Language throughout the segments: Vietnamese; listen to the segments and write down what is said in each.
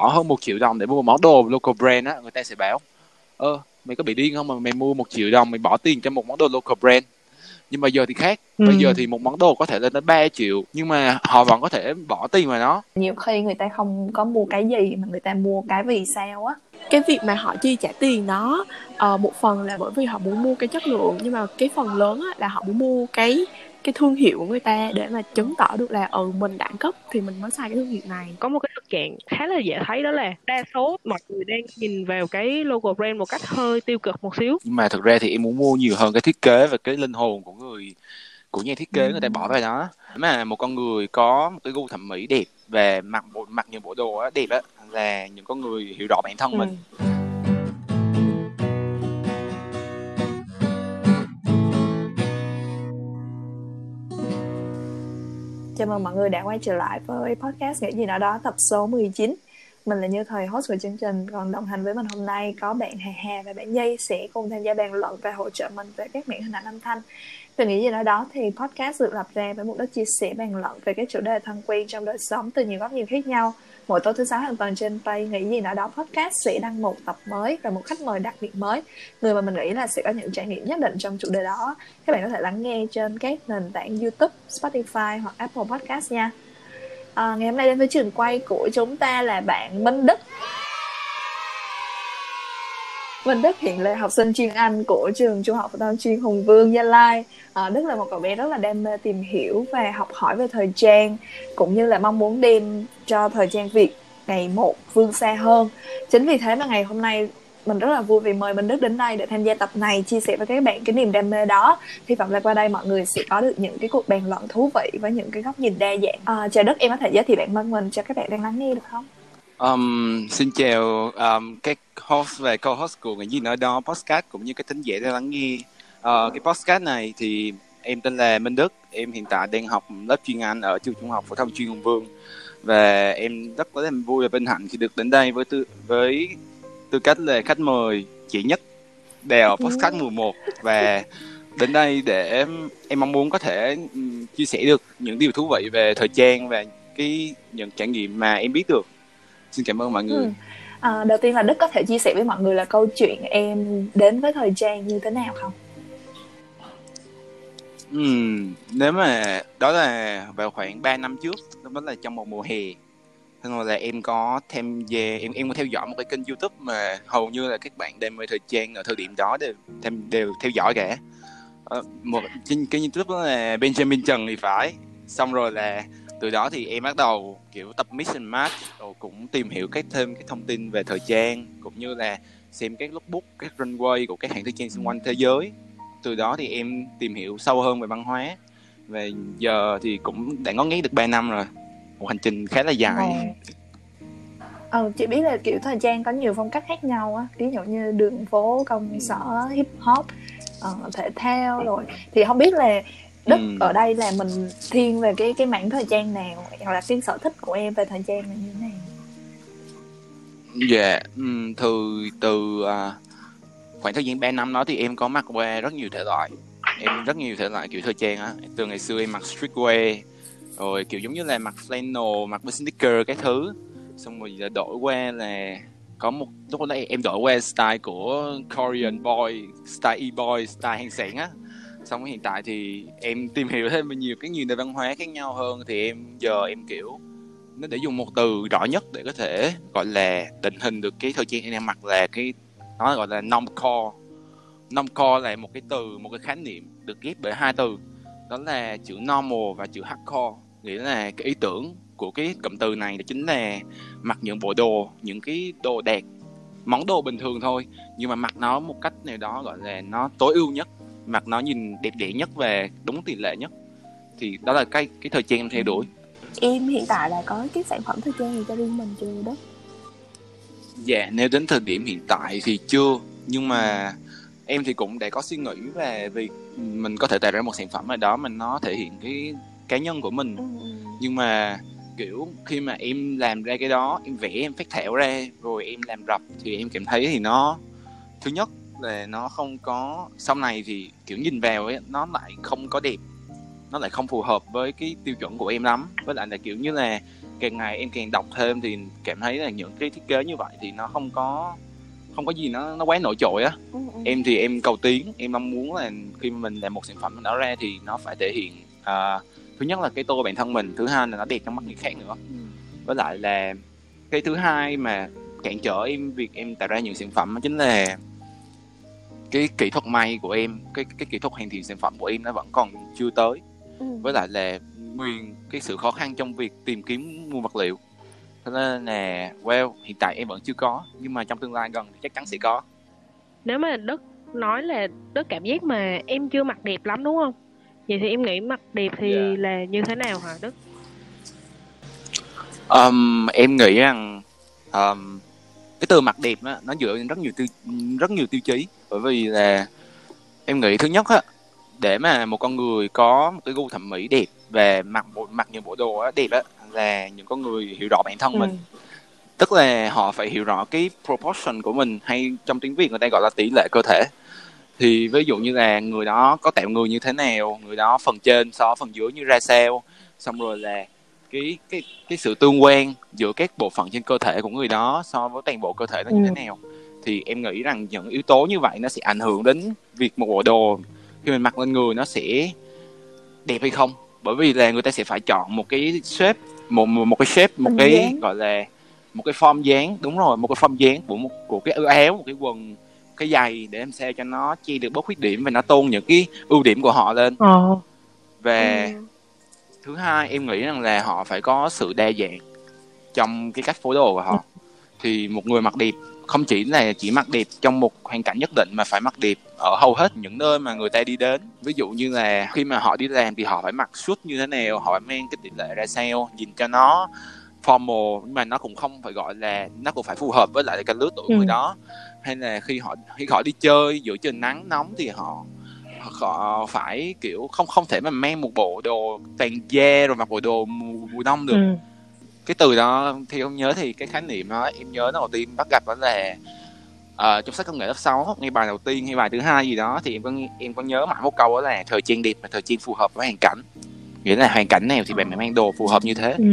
bỏ hơn một triệu đồng để mua một món đồ local brand á người ta sẽ bảo ơ mày có bị điên không mà mày mua một triệu đồng mày bỏ tiền cho một món đồ local brand? Nhưng mà giờ thì khác ừ. bây giờ thì một món đồ có thể lên đến 3 triệu nhưng mà họ vẫn có thể bỏ tiền vào nó. Nhiều khi người ta không có mua cái gì mà người ta mua cái vì sao á. Cái việc mà họ chi trả tiền đó uh, một phần là bởi vì họ muốn mua cái chất lượng nhưng mà cái phần lớn á, là họ muốn mua cái cái thương hiệu của người ta để mà chứng tỏ được là ừ mình đẳng cấp thì mình mới xài cái thương hiệu này. Có một cái thực trạng khá là dễ thấy đó là đa số mọi người đang nhìn vào cái logo brand một cách hơi tiêu cực một xíu. Nhưng mà thực ra thì em muốn mua nhiều hơn cái thiết kế và cái linh hồn của người của nhà thiết kế ừ. người ta bỏ vào đó. Mà một con người có một cái gu thẩm mỹ đẹp và mặc bộ mặc những bộ đồ đẹp á là những con người hiểu rõ bản thân ừ. mình Chào mừng mọi người đã quay trở lại với podcast Nghĩ gì nào đó tập số 19 Mình là Như Thời, host của chương trình. Còn đồng hành với mình hôm nay có bạn Hà Hà và bạn Nhi Sẽ cùng tham gia bàn luận và hỗ trợ mình về các miệng hình ảnh âm thanh. Từ Nghĩ gì nào đó thì podcast được lập ra với mục đích chia sẻ bàn luận về các chủ đề thân quen trong đời sống từ nhiều góc nhìn khác nhau. Mỗi tối thứ sáu hàng tuần trên tay nghĩ gì nào đó podcast sẽ đăng một tập mới và một khách mời đặc biệt mới. Người mà mình nghĩ là sẽ có những trải nghiệm nhất định trong chủ đề đó. Các bạn có thể lắng nghe trên các nền tảng youtube spotify hoặc apple podcast nha. À, ngày hôm nay đến với trường quay của chúng ta là bạn minh đức. Minh Đức hiện là học sinh chuyên Anh của trường Trung học phổ thông chuyên Hùng Vương Gia Lai. À, Đức là một cậu bé rất là đam mê tìm hiểu và học hỏi về thời trang cũng như là mong muốn đem cho thời trang Việt ngày một vươn xa hơn. Chính vì thế mà ngày hôm nay mình rất là vui vì mời Minh Đức đến đây để tham gia tập này chia sẻ với các bạn cái niềm đam mê đó. Hy vọng là qua đây mọi người sẽ có được những cái cuộc bàn luận thú vị với những cái góc nhìn đa dạng. À, chào Đức, em có thể giới thiệu bạn thân mình cho các bạn đang lắng nghe được không? Um, xin chào um, các host và co-host của Ngày gì nói đó podcast cũng như các thính giả đang lắng nghe. Uh, cái podcast này thì em tên là Minh Đức. Em hiện tại đang học lớp chuyên Anh ở trường trung học phổ thông chuyên Hùng Vương. Và em rất là vui và vinh hạnh khi được đến đây với tư với tư cách là khách mời chỉ nhất đèo podcast mùa 1 và đến đây để em, em mong muốn có thể chia sẻ được những điều thú vị về thời trang và cái những trải nghiệm mà em biết được xin cảm ơn mọi người. Ừ. à, đầu tiên là đức có thể chia sẻ với mọi người là câu chuyện em đến với thời trang như thế nào không? Ừ, nếu mà đó là vào khoảng 3 năm trước đó là trong một mùa hè. Thế rồi là em có tham gia em em có theo dõi một cái kênh youtube mà hầu như là các bạn đam mê thời trang ở thời điểm đó đều thêm đều theo dõi cả. Ờ, một trên kênh youtube đó là Benjamin Trần thì phải. Xong rồi là từ đó thì em bắt đầu kiểu tập mission match rồi cũng tìm hiểu các thêm cái thông tin về thời trang cũng như là xem các lookbook các runway của các hãng thời trang xung quanh thế giới. Từ đó thì em tìm hiểu sâu hơn về văn hóa. Và giờ thì cũng đã ngó nghĩ được 3 năm rồi một hành trình khá là dài. Ờ chị biết là kiểu thời trang có nhiều phong cách khác nhau á ví dụ như đường phố công sở hip hop uh, thể thao rồi. Thì không biết là đức ừ. ở đây là mình thiên về cái cái mảng thời trang nào hoặc là cái sở thích của em về thời trang là như thế nào? Dạ yeah, um, từ từ uh, khoảng thời gian 3 năm đó thì em có mặc qua rất nhiều thể loại. Em rất nhiều thể loại kiểu thời trang á. Từ ngày xưa em mặc streetwear rồi kiểu giống như là mặc flannel mặc với sneaker cái thứ. Xong rồi đổi qua là có một lúc đó em đổi qua style của Korean boy style e-boy style hàng sản á xong hiện tại thì em tìm hiểu thêm nhiều cái nhiều nền văn hóa khác nhau hơn thì em giờ em, kiểu, nó để dùng một từ rõ nhất để có thể, gọi là, định hình được cái thời trang em đang mặc là cái, nó gọi là non core. Non core là một cái từ, một cái khái niệm được ghép bởi hai từ, đó là chữ normal và chữ hardcore. Nghĩa là cái ý tưởng của cái cụm từ này đó chính là mặc những bộ đồ, những cái đồ đẹp, món đồ bình thường thôi, nhưng mà mặc nó một cách nào đó gọi là nó tối ưu nhất mặc nó nhìn đẹp đẽ nhất và đúng tỷ lệ nhất. Thì đó là cái cái thời trang em theo đuổi em hiện tại là có cái sản phẩm thời trang gì cho riêng mình chưa đó dạ nếu đến thời điểm hiện tại thì chưa. Nhưng mà em thì cũng đã có suy nghĩ về việc mình có thể tạo ra một sản phẩm ở đó mình nó thể hiện cái cá nhân của mình. Ừ. nhưng mà kiểu khi mà em làm ra cái đó em vẽ em phát thảo ra rồi em làm rập thì em cảm thấy thì nó thứ nhất là nó không có sau này thì kiểu nhìn vào ấy nó lại không có đẹp. Nó lại không phù hợp với cái tiêu chuẩn của em lắm. Với lại là kiểu như là càng ngày em càng đọc thêm thì cảm thấy là những cái thiết kế như vậy thì nó không có không có gì nó nó quá nổi trội á. Ừ, ừ. em thì em cầu tiến em mong muốn là khi mình làm một sản phẩm nào ra thì nó phải thể hiện à, thứ nhất là cái tô bản thân mình thứ hai là nó đẹp trong mắt người khác nữa. Với lại là cái thứ hai mà cản trở em việc em tạo ra những sản phẩm đó chính là cái kỹ thuật may của em cái cái kỹ thuật hoàn thiện sản phẩm của em nó vẫn còn chưa tới. Ừ. với lại là nguyên cái sự khó khăn trong việc tìm kiếm nguồn vật liệu. Thế nên là well hiện tại em vẫn chưa có nhưng mà trong tương lai gần thì chắc chắn sẽ có. Nếu mà Đức nói là Đức cảm giác mà em chưa mặc đẹp lắm đúng không? Vậy thì em nghĩ mặc đẹp thì Dạ. là như thế nào hả Đức? Um, em nghĩ rằng um, cái từ mặt đẹp á, nó dựa trên rất nhiều tiêu rất nhiều tiêu chí bởi vì là em nghĩ thứ nhất á để mà một con người có một cái gu thẩm mỹ đẹp và mặc bộ mặc những bộ đồ á, đẹp á là những con người hiểu rõ bản thân mình Ừ. tức là họ phải hiểu rõ cái proportion của mình hay trong tiếng việt người ta gọi là tỷ lệ cơ thể thì ví dụ như là người đó có tẹo người như thế nào người đó phần trên so với phần dưới như ra sao xong rồi là cái cái cái sự tương quan giữa các bộ phận trên cơ thể của người đó so với toàn bộ cơ thể nó như Ừ. thế nào thì em nghĩ rằng những yếu tố như vậy nó sẽ ảnh hưởng đến việc một bộ đồ khi mình mặc lên người nó sẽ đẹp hay không. Bởi vì là người ta sẽ phải chọn một cái shape một một, cái shape một Hình cái dáng. gọi là một cái form dáng. Đúng rồi một cái form dáng của một của cái áo một cái quần cái giày để làm sao cho nó che được bớt khuyết điểm và nó tôn những cái ưu điểm của họ lên. Ờ. Và Ừ. thứ hai em nghĩ rằng là họ phải có sự đa dạng trong cái cách phối đồ của họ. Thì một người mặc đẹp không chỉ là chỉ mặc đẹp trong một hoàn cảnh nhất định mà phải mặc đẹp ở hầu hết những nơi mà người ta đi đến ví dụ như là khi mà họ đi làm thì họ phải mặc suit như thế nào họ phải mang cái tỷ lệ ra sao nhìn cho nó formal nhưng mà nó cũng không phải gọi là nó cũng phải phù hợp với lại cái lứa tuổi Ừ. người đó hay là khi họ khi họ đi chơi giữa trời nắng nóng thì họ họ phải kiểu không không thể mà mang một bộ đồ toàn da rồi mặc bộ đồ mùa, mùa đông được ừ. Cái từ đó thì em nhớ thì cái khái niệm đó em nhớ đầu tiên bắt gặp đó là ờ, trong sách công nghệ lớp 6 ngay bài đầu tiên hay bài thứ hai gì đó thì em có em có nhớ mãi một câu đó là thời trang đẹp là thời trang phù hợp với hoàn cảnh. Nghĩa là hoàn cảnh nào thì bạn phải mang đồ phù hợp như thế. Ừ.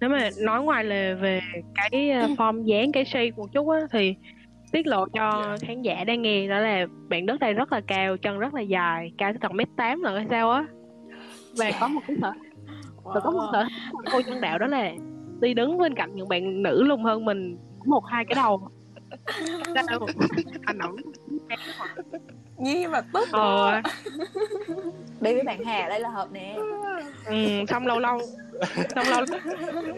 nếu mà nói ngoài là về cái ờ, form dáng cái shape một chút á thì tiết lộ cho khán giả đang nghe đó là bạn Đức đây rất là cao chân rất là dài cao tới tận mét tám hay sao á. Và có một cái sở và có một sở cô chân đạo đó là đi đứng bên cạnh những bạn nữ lùn hơn mình một hai cái đầu. Anh ổng. Nhi mà tức ờ. đi với bạn Hà đây là hợp nè. Ừ, xong lâu lâu xong lâu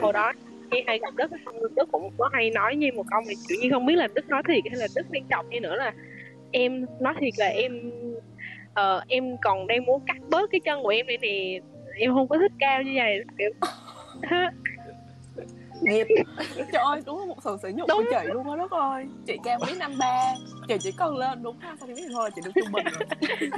hồi đó khi hay gặp đức đức cũng có hay nói như một câu này tự nhiên không biết là đức nói thiệt hay là đức quan trọng như nữa là em nói thiệt là em ờ, em còn đang muốn cắt bớt cái chân của em đây nè em không có thích cao như vậy kiểu nghiệp. Trời ơi đúng là một sự sỉ nhục Đúng. của chị luôn á đất ơi. Chị cao mấy năm ba Chị chỉ cần lên đúng 2 cm thôi là chị được trung bình rồi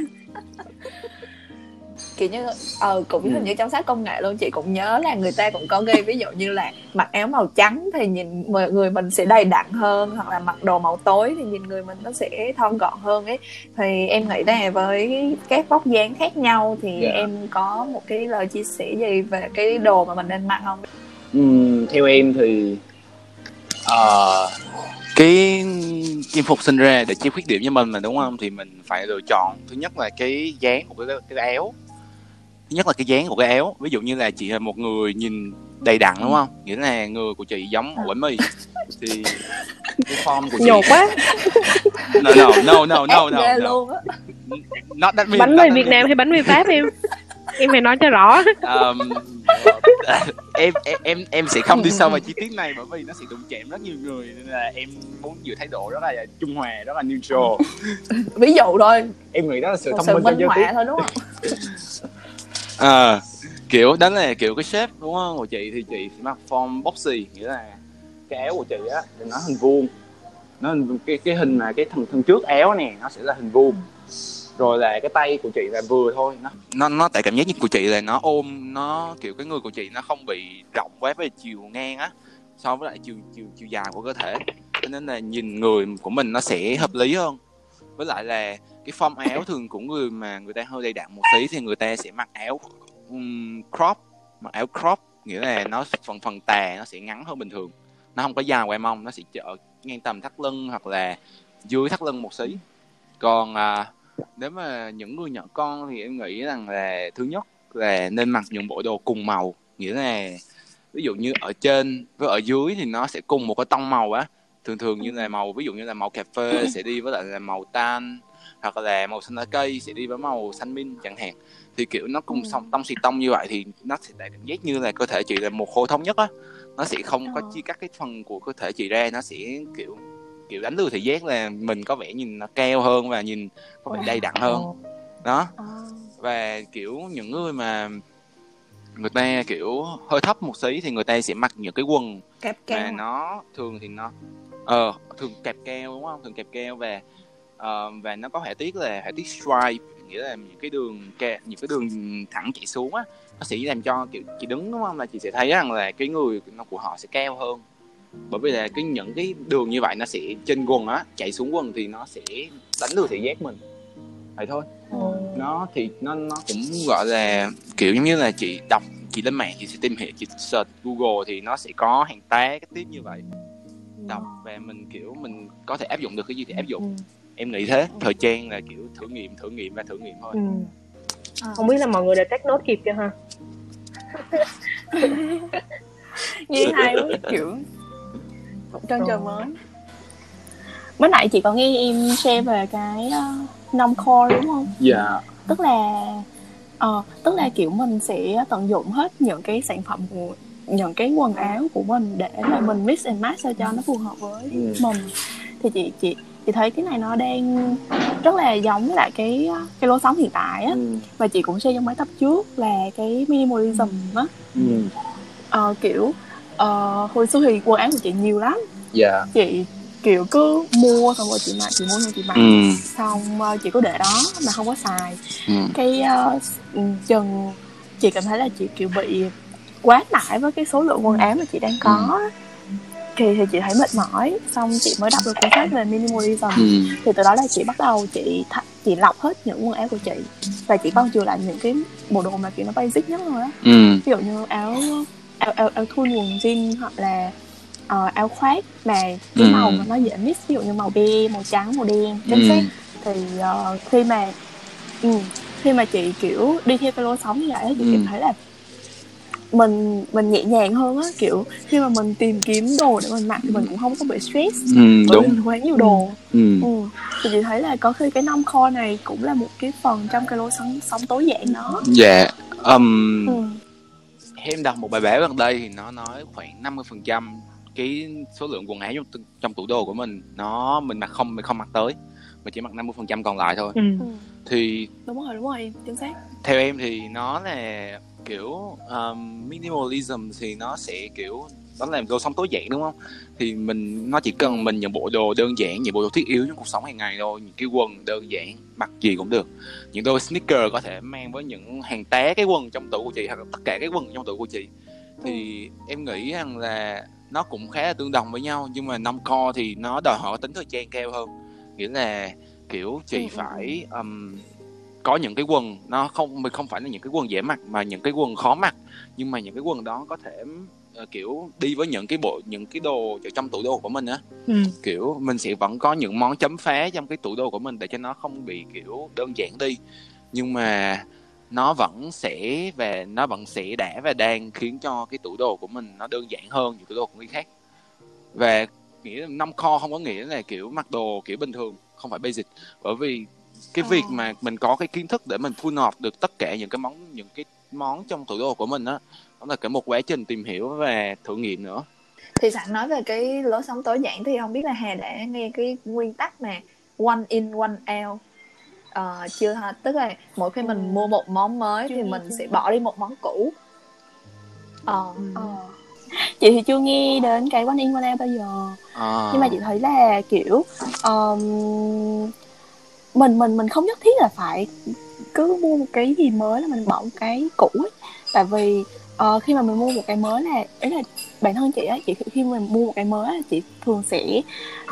kiểu như ờ cũng hình như trong sách công nghệ luôn chị cũng nhớ là người ta cũng có ghi ví dụ như là mặc áo màu trắng thì nhìn mọi người mình sẽ đầy đặn hơn hoặc là mặc đồ màu tối thì nhìn người mình nó sẽ thon gọn hơn ấy. Thì em nghĩ là với các vóc dáng khác nhau thì Dạ. em có một cái lời chia sẻ gì về cái đồ mà mình nên mặc không? Ừm, theo em thì ờ, cái chim phục sinh ra để che khuyết điểm cho mình mà đúng không? Thì mình phải lựa chọn. Thứ nhất là cái dáng của cái, cái áo thứ nhất là cái dáng của cái áo ví dụ như là chị là một người nhìn đầy đặn đúng không? Nghĩa là người của chị giống ổ bánh mì thì cái form của chị nhột quá. No no no no no no, no. not that mean, bánh mì Việt. Nam hay bánh mì Pháp em? Em phải nói cho rõ. Um, em em em sẽ không đi sâu vào chi tiết này bởi vì nó sẽ đụng chạm rất nhiều người nên là em muốn giữ thái độ rất là trung hòa rất là neutral. Ví dụ thôi. Em nghĩ đó là sự một thông sự minh minh họa thôi đúng không à, kiểu đánh là kiểu cái shape đúng không? Của chị thì chị sẽ mặc form boxy nghĩa là cái áo của chị á thì nó hình vuông. Nó hình, cái cái hình mà cái thân thân trước áo nè nó sẽ là hình vuông. Rồi là cái tay của chị là vừa thôi nó. Nó nó tại cảm giác như của chị là nó ôm nó kiểu cái người của chị nó không bị rộng quá về chiều ngang á so với lại chiều chiều chiều dài của cơ thể. Cho nên là nhìn người của mình nó sẽ hợp lý hơn với lại là cái form áo thường của người mà người ta hơi đầy đặn một tí thì người ta sẽ mặc áo um, crop. Mặc áo crop nghĩa là nó phần phần tà nó sẽ ngắn hơn bình thường. Nó không có dài qua mông nó sẽ ở ngang tầm thắt lưng hoặc là dưới thắt lưng một xí. Còn à, nếu mà những người nhỏ con thì em nghĩ rằng là thứ nhất là nên mặc những bộ đồ cùng màu. Nghĩa là ví dụ như ở trên với ở dưới thì nó sẽ cùng một cái tông màu á thường thường như là màu ví dụ như là màu cà phê sẽ đi với lại là màu tan hoặc là màu xanh lá cây sẽ đi với màu xanh min chẳng hạn. Thì kiểu nó cùng song tông xì tông như vậy thì nó sẽ tạo cảm giác như là cơ thể chị là một khối thống nhất á. Nó sẽ không có chia cắt cái phần của cơ thể chị ra nó sẽ kiểu kiểu đánh lừa thị giác là mình có vẻ nhìn nó keo hơn và nhìn có vẻ đầy đặn hơn. Đó. Và kiểu những người mà người ta kiểu hơi thấp một xí thì người ta sẽ mặc những cái quần kẹp mà nó thường thì nó ờ thường kẹp keo đúng không? Thường kẹp keo và ờ, và nó có hệ tiết là hệ tiết stripe nghĩa là những cái đường ke những cái đường thẳng chạy xuống á nó sẽ làm cho kiểu chị đứng đúng không? Là chị sẽ thấy rằng là cái người nó của họ sẽ keo hơn. Bởi vì là cái những cái đường như vậy nó sẽ trên quần á chạy xuống quần thì nó sẽ đánh lừa thị giác mình. Vậy thôi. Nó thì nó nó cũng gọi là kiểu giống như là chị đọc chị lên mạng chị sẽ tìm hiểu chị search google thì nó sẽ có hàng tá cái tiếp như vậy đọc và mình kiểu mình có thể áp dụng được cái gì thì áp dụng. Em nghĩ thế thời trang là kiểu thử nghiệm thử nghiệm và thử nghiệm thôi. Ừ. À. không biết là mọi người đã take note kịp chưa ha? Nghe hay quá kiểu trân trời mới mới nãy chị có nghe em share về cái uh, non core đúng không? Dạ. Tức là ờ tức là kiểu mình sẽ tận dụng hết những cái sản phẩm của những cái quần áo của mình để mà mình mix and match sao cho nó phù hợp với Ừ. mình thì chị chị chị thấy cái này nó đang rất là giống với lại cái cái lối sống hiện tại á ừ. và chị cũng share trong mấy tập trước là cái minimalism á Ừ. Ờ, kiểu ờ, hồi xưa thì quần áo của chị nhiều lắm dạ chị kiểu cứ mua xong rồi chị mặc chị mua xong chị mặc ừ. xong ờ, chị cứ để đó mà không có xài Ừ. cái ừ, chừng chị cảm thấy là chị kiểu bị quá tải với cái số lượng quần áo mà chị đang có á. thì thì chị thấy mệt mỏi xong chị mới đọc được cuốn sách về minimalism Ừ. thì từ đó là chị bắt đầu chị th- chị lọc hết những quần áo của chị và chị còn chừa lại những cái bộ đồ mà kiểu nó basic nhất thôi á Ừ. ví dụ như áo áo áo, áo thun quần jean hoặc là ờ, áo khoác mà cái Ừ. màu mà nó dễ mix ví dụ như màu be màu trắng màu đen chính Ừ. xác thì ờ, khi mà ừ, khi mà chị kiểu đi theo cái lối sống như vậy chị Ừ. cảm thấy là mình mình nhẹ nhàng hơn á kiểu khi mà mình tìm kiếm đồ để mình mặc thì mình cũng không có bị stress Ừ. bởi vì đúng mình quá nhiều đồ ừ. ừ. thì chị thấy là có khi cái năm kho này cũng là một cái phần trong cái lối sống sống tối giản đó dạ um, ừ. em đọc một bài báo gần đây thì nó nói khoảng 50% cái số lượng quần áo trong, trong tủ đồ của mình nó mình mặc không mình không mặc tới mình chỉ mặc 50% còn lại thôi ừ. ừ. thì đúng rồi đúng rồi chính xác theo em thì nó là kiểu um, minimalism thì nó sẽ kiểu đó là lối sống tối giản đúng không? Thì mình nó chỉ cần mình những bộ đồ đơn giản những bộ đồ thiết yếu trong cuộc sống hàng ngày thôi những cái quần đơn giản mặc gì cũng được. Những đôi sneaker có thể mang với những hàng té cái quần trong tủ của chị hoặc là tất cả cái quần trong tủ của chị. Thì em nghĩ rằng là nó cũng khá là tương đồng với nhau nhưng mà năm core thì nó đòi hỏi tính thời trang cao hơn. Nghĩa là kiểu chị Ừ, ừ, phải um, có những cái quần nó không mình không phải là những cái quần dễ mặc mà những cái quần khó mặc. Nhưng mà những cái quần đó có thể ờ, kiểu đi với những cái bộ những cái đồ ở trong tủ đồ của mình á. Ừ. kiểu mình sẽ vẫn có những món chấm phá trong cái tủ đồ của mình để cho nó không bị kiểu đơn giản đi. Nhưng mà nó vẫn sẽ và nó vẫn sẽ đã và đang khiến cho cái tủ đồ của mình nó đơn giản hơn những tủ đồ của người khác. Và nghĩa là năm kho không có nghĩa là kiểu mặc đồ kiểu bình thường không phải basic. Bởi vì cái Ờ. việc mà mình có cái kiến thức để mình phun hợp được tất cả những cái món những cái món trong tủ đồ của mình á đó là cái một quá trình tìm hiểu và thử nghiệm nữa thì sẵn nói về cái lối sống tối giản thì không biết là Hà đã nghe cái nguyên tắc mà one in one out Ờ, chưa ha tức là mỗi khi mình Ừ. mua một món mới Chưa thì nghe, mình sẽ nghe. bỏ đi một món cũ ờ Ờ. chị thì chưa nghe đến cái one in one out bao giờ à, nhưng mà chị thấy là kiểu um, mình mình mình không nhất thiết là phải cứ mua một cái gì mới là mình bỏ một cái cũ ấy. tại vì ờ, khi mà mình mua một cái mới là ý là bản thân chị á chị khi mình mua một cái mới á, chị thường sẽ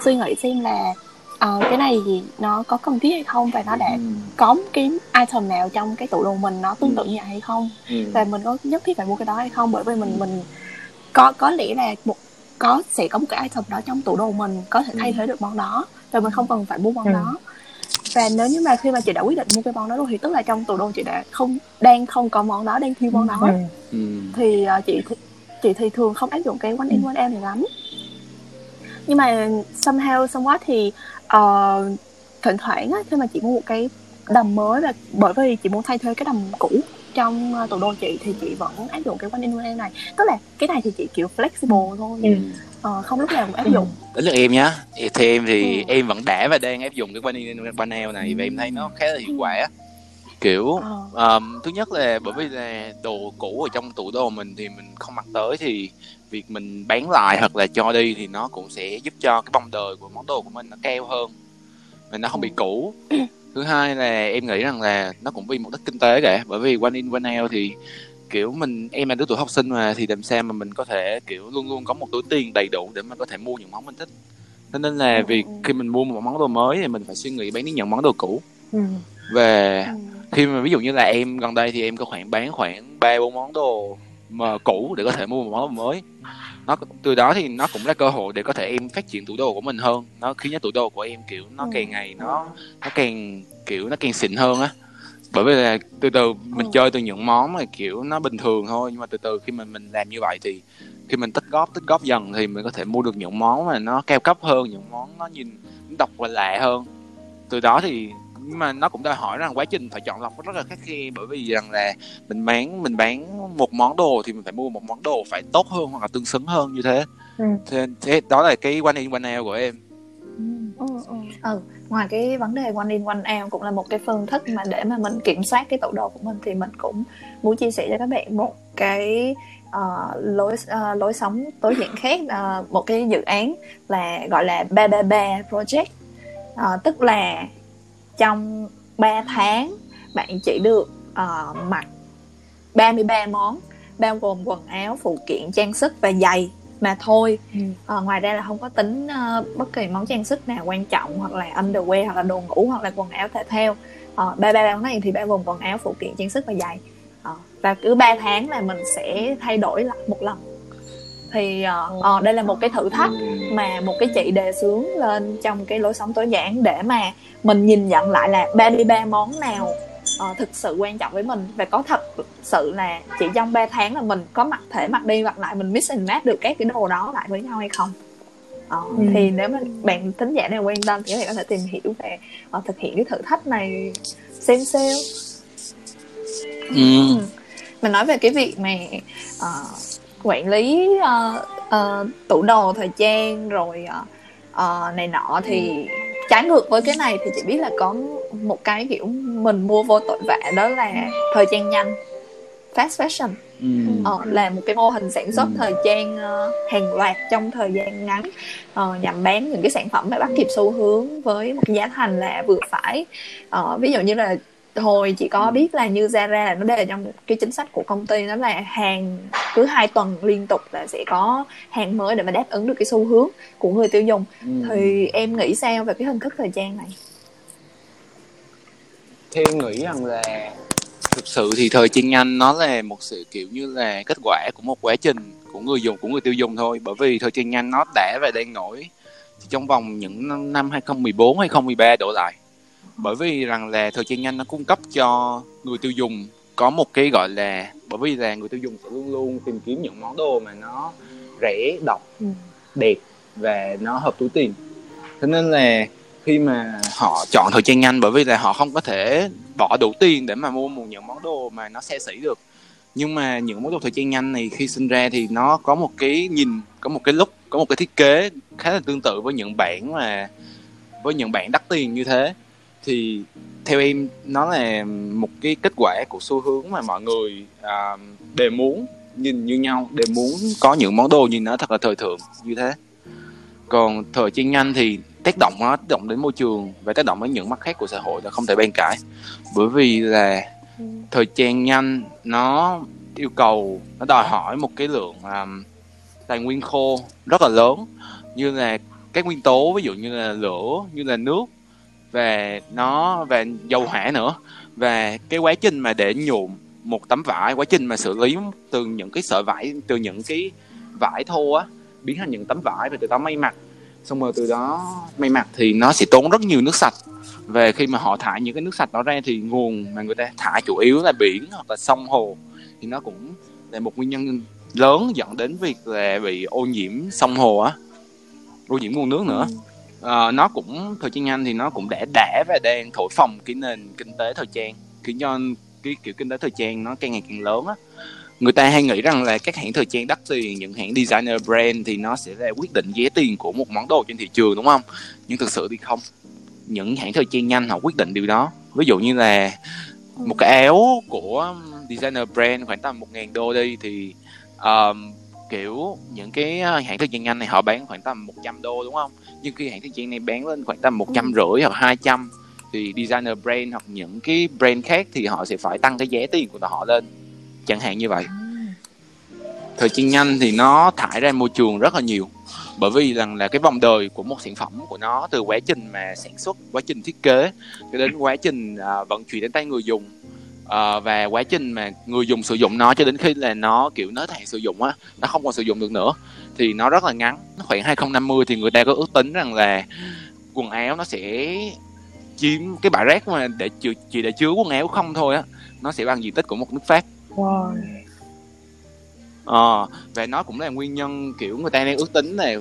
suy nghĩ xem là ờ, cái này thì nó có cần thiết hay không và nó đã Ừ. có cái item nào trong cái tủ đồ mình nó tương tự như vậy hay không Ừ. và mình có nhất thiết phải mua cái đó hay không bởi vì mình mình có có lẽ là một có sẽ có một cái item đó trong tủ đồ mình có thể thay thế được món đó và mình không cần phải mua món Ừ. đó và nếu như mà khi mà chị đã quyết định mua cái món đó rồi thì tức là trong tủ đồ chị đã không đang không có món đó đang thiếu món đó Ừ. Ừ. thì ờ, chị thì, chị thì thường không áp dụng cái one in one out này lắm nhưng mà somehow somewhat thì ờ, thỉnh thoảng á, khi mà chị mua một cái đầm mới và bởi vì chị muốn thay thế cái đầm cũ trong ờ, tủ đồ chị thì chị vẫn áp dụng cái one in one out này tức là cái này thì chị kiểu flexible thôi Ừ. Ờ, không lúc nào cũng áp Ừ. dụng đến lượt em nhá thì em thì Ừ. em vẫn đã và đang áp dụng cái panel panel này và em thấy nó khá là hiệu quả kiểu Ờ. um, thứ nhất là bởi vì là đồ cũ ở trong tủ đồ mình thì mình không mặc tới thì việc mình bán lại hoặc là cho đi thì nó cũng sẽ giúp cho cái vòng đời của món đồ của mình nó cao hơn và nó không bị cũ thứ hai là em nghĩ rằng là nó cũng vì mục đích kinh tế cả bởi vì one in one out thì kiểu mình em là đứa tuổi học sinh mà thì làm sao mà mình có thể kiểu luôn luôn có một túi tiền đầy đủ để mà có thể mua những món mình thích cho nên là Ừ, việc ừ. khi mình mua một món đồ mới thì mình phải suy nghĩ bán đi những món đồ cũ Ừ. và Ừ. khi mà ví dụ như là em gần đây thì em có khoảng bán khoảng ba bốn món đồ mà cũ để có thể mua một món đồ mới nó từ đó thì nó cũng là cơ hội để có thể em phát triển tủ đồ của mình hơn nó khiến cho tủ đồ của em kiểu nó Ừ. càng ngày nó nó càng kiểu nó càng xịn hơn á bởi vì là từ từ mình Ừ. chơi từ những món mà kiểu nó bình thường thôi. Nhưng mà từ từ khi mà mình làm như vậy thì khi mình tích góp tích góp dần thì mình có thể mua được những món mà nó cao cấp hơn những món nó nhìn nó độc và lạ hơn. Từ đó thì nhưng mà nó cũng đòi hỏi rằng quá trình phải chọn lọc rất là khắc khe. Bởi vì rằng là mình bán mình bán một món đồ thì mình phải mua một món đồ phải tốt hơn hoặc là tương xứng hơn như thế. Ừ. thế, thế đó là cái one in one out của em. Ừ, ừ. ừ ngoài cái vấn đề one in one out cũng là một cái phương thức mà để mà mình kiểm soát cái tủ đồ của mình thì mình cũng muốn chia sẻ cho các bạn một cái uh, lối uh, lối sống tối giản khác. Uh, một cái dự án là gọi là ba ba ba project. Uh, tức là trong 3 tháng bạn chỉ được uh, mặc 33 món bao gồm quần áo phụ kiện trang sức và giày mà thôi. Ừ. Ờ, ngoài ra là không có tính ờ, bất kỳ món trang sức nào quan trọng hoặc là underwear hoặc là đồ ngủ hoặc là quần áo thể thao. Ờ, ba ba món này thì bao gồm quần áo phụ kiện trang sức và giày. Ờ, và cứ 3 tháng là mình sẽ thay đổi lại một lần. Thì ờ, ờ, đây là một cái thử thách mà một cái chị đề xướng lên trong cái lối sống tối giản để mà mình nhìn nhận lại là 33 món nào ờ, thực sự quan trọng với mình và có thật sự là chỉ trong 3 tháng là mình có mặc thể mặc đi mặc lại mình mix and match được các cái đồ đó lại với nhau hay không Ờ, Ừ. thì nếu mà bạn thính giả nào quan tâm thì các bạn có thể tìm hiểu về ờ, thực hiện cái thử thách này xem sale ừ. mình nói về cái việc mà ờ, quản lý ờ, ờ, tủ đồ thời trang rồi ờ, ờ, này nọ thì trái ngược với cái này thì chị biết là có một cái kiểu mình mua vô tội vạ đó là thời trang nhanh. Fast fashion. Ừ. ờ, là một cái mô hình sản xuất Ừ. thời trang ờ, hàng loạt trong thời gian ngắn. Ờ, nhằm bán những cái sản phẩm mà bắt kịp xu hướng với một cái giá thành là vừa phải. Ờ, ví dụ như là hồi chị có biết là như Zara là nó đề trong cái chính sách của công ty đó là hàng cứ hai tuần liên tục là sẽ có hàng mới để mà đáp ứng được cái xu hướng của người tiêu dùng. Ừ. thì em nghĩ sao về cái hình thức thời trang này theo nghĩ rằng là thực sự thì thời trang nhanh nó là một sự kiểu như là kết quả của một quá trình của người dùng của người tiêu dùng thôi. Bởi vì thời trang nhanh nó đã và đang nổi trong vòng những năm- năm 2014 2013 đổ lại. Bởi vì rằng là thời trang nhanh nó cung cấp cho người tiêu dùng có một cái gọi là bởi vì là người tiêu dùng sẽ luôn luôn tìm kiếm những món đồ mà nó rẻ độc Ừ. đẹp và nó hợp túi tiền. Thế nên là khi mà họ chọn thời trang nhanh bởi vì là họ không có thể bỏ đủ tiền để mà mua một những món đồ mà nó xa xỉ được. Nhưng mà những món đồ thời trang nhanh này khi sinh ra thì nó có một cái nhìn có một cái look có một cái thiết kế khá là tương tự với những bản mà với những bản đắt tiền như thế. Thì theo em nó là một cái kết quả của xu hướng mà mọi người uh, đều muốn nhìn như nhau đều muốn có những món đồ nhìn nó thật là thời thượng như thế. Còn thời trang nhanh thì tác động nó tác động đến môi trường và tác động đến những mặt khác của xã hội là không thể bàn cãi. Bởi vì là thời trang nhanh nó yêu cầu nó đòi hỏi một cái lượng um, tài nguyên khô rất là lớn như là các nguyên tố ví dụ như là lửa như là nước và nó và dầu hỏa nữa. Và cái quá trình mà để nhuộm một tấm vải quá trình mà xử lý từ những cái sợi vải từ những cái vải thô á biến thành những tấm vải và từ đó may mặc xong rồi từ đó may mặc thì nó sẽ tốn rất nhiều nước sạch. Về khi mà họ thải những cái nước sạch đó ra thì nguồn mà người ta thải chủ yếu là biển hoặc là sông hồ thì nó cũng là một nguyên nhân lớn dẫn đến việc là bị ô nhiễm sông hồ á ô nhiễm nguồn nước nữa. À, nó cũng thời trang nhanh thì nó cũng đã đã và đang thổi phồng cái nền kinh tế thời trang khiến cho cái kiểu kinh tế thời trang nó càng ngày càng lớn á người ta hay nghĩ rằng là các hãng thời trang đắt tiền những hãng designer brand thì nó sẽ là quyết định giá tiền của một món đồ trên thị trường đúng không? Nhưng thực sự thì không. Những hãng thời trang nhanh họ quyết định điều đó. Ví dụ như là một cái áo của designer brand khoảng tầm một ngàn đô đi thì um, kiểu những cái hãng thời trang nhanh này họ bán khoảng tầm 100 đô đúng không? Nhưng khi hãng thời trang này bán lên khoảng tầm một trăm rưỡi hoặc 200 thì designer brand hoặc những cái brand khác thì họ sẽ phải tăng cái giá tiền của họ lên chẳng hạn như vậy. Thời trang nhanh thì nó thải ra môi trường rất là nhiều. Bởi vì rằng là cái vòng đời của một sản phẩm của nó từ quá trình mà sản xuất quá trình thiết kế cho đến quá trình uh, vận chuyển đến tay người dùng uh, và quá trình mà người dùng sử dụng nó cho đến khi là nó kiểu nới hạn sử dụng á nó không còn sử dụng được nữa thì nó rất là ngắn. Khoảng 2050 thì người ta có ước tính rằng là quần áo nó sẽ chiếm cái bãi rác mà để chỉ để chứa quần áo không thôi á nó sẽ bằng diện tích của một nước Pháp wow. Ờ, và nó cũng là nguyên nhân kiểu người ta đang ước tính là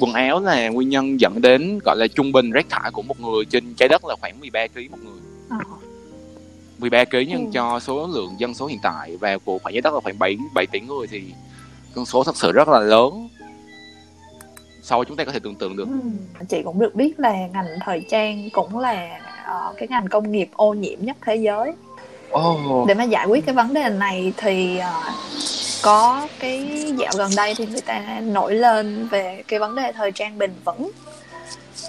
quần áo là nguyên nhân dẫn đến gọi là trung bình rác thải của một người trên trái đất là khoảng 13 kg một người. Ờ. 13 kg nhân Ừ. cho số lượng dân số hiện tại và của khoảng trái đất là khoảng 7 7 tỷ người thì con số thật sự rất là lớn. Sau chúng ta có thể tưởng tượng được. Ừ. chị cũng được biết là ngành thời trang cũng là ờ, cái ngành công nghiệp ô nhiễm nhất thế giới Oh. để mà giải quyết cái vấn đề này thì ờ, có cái dạo gần đây thì người ta nổi lên về cái vấn đề thời trang bền vững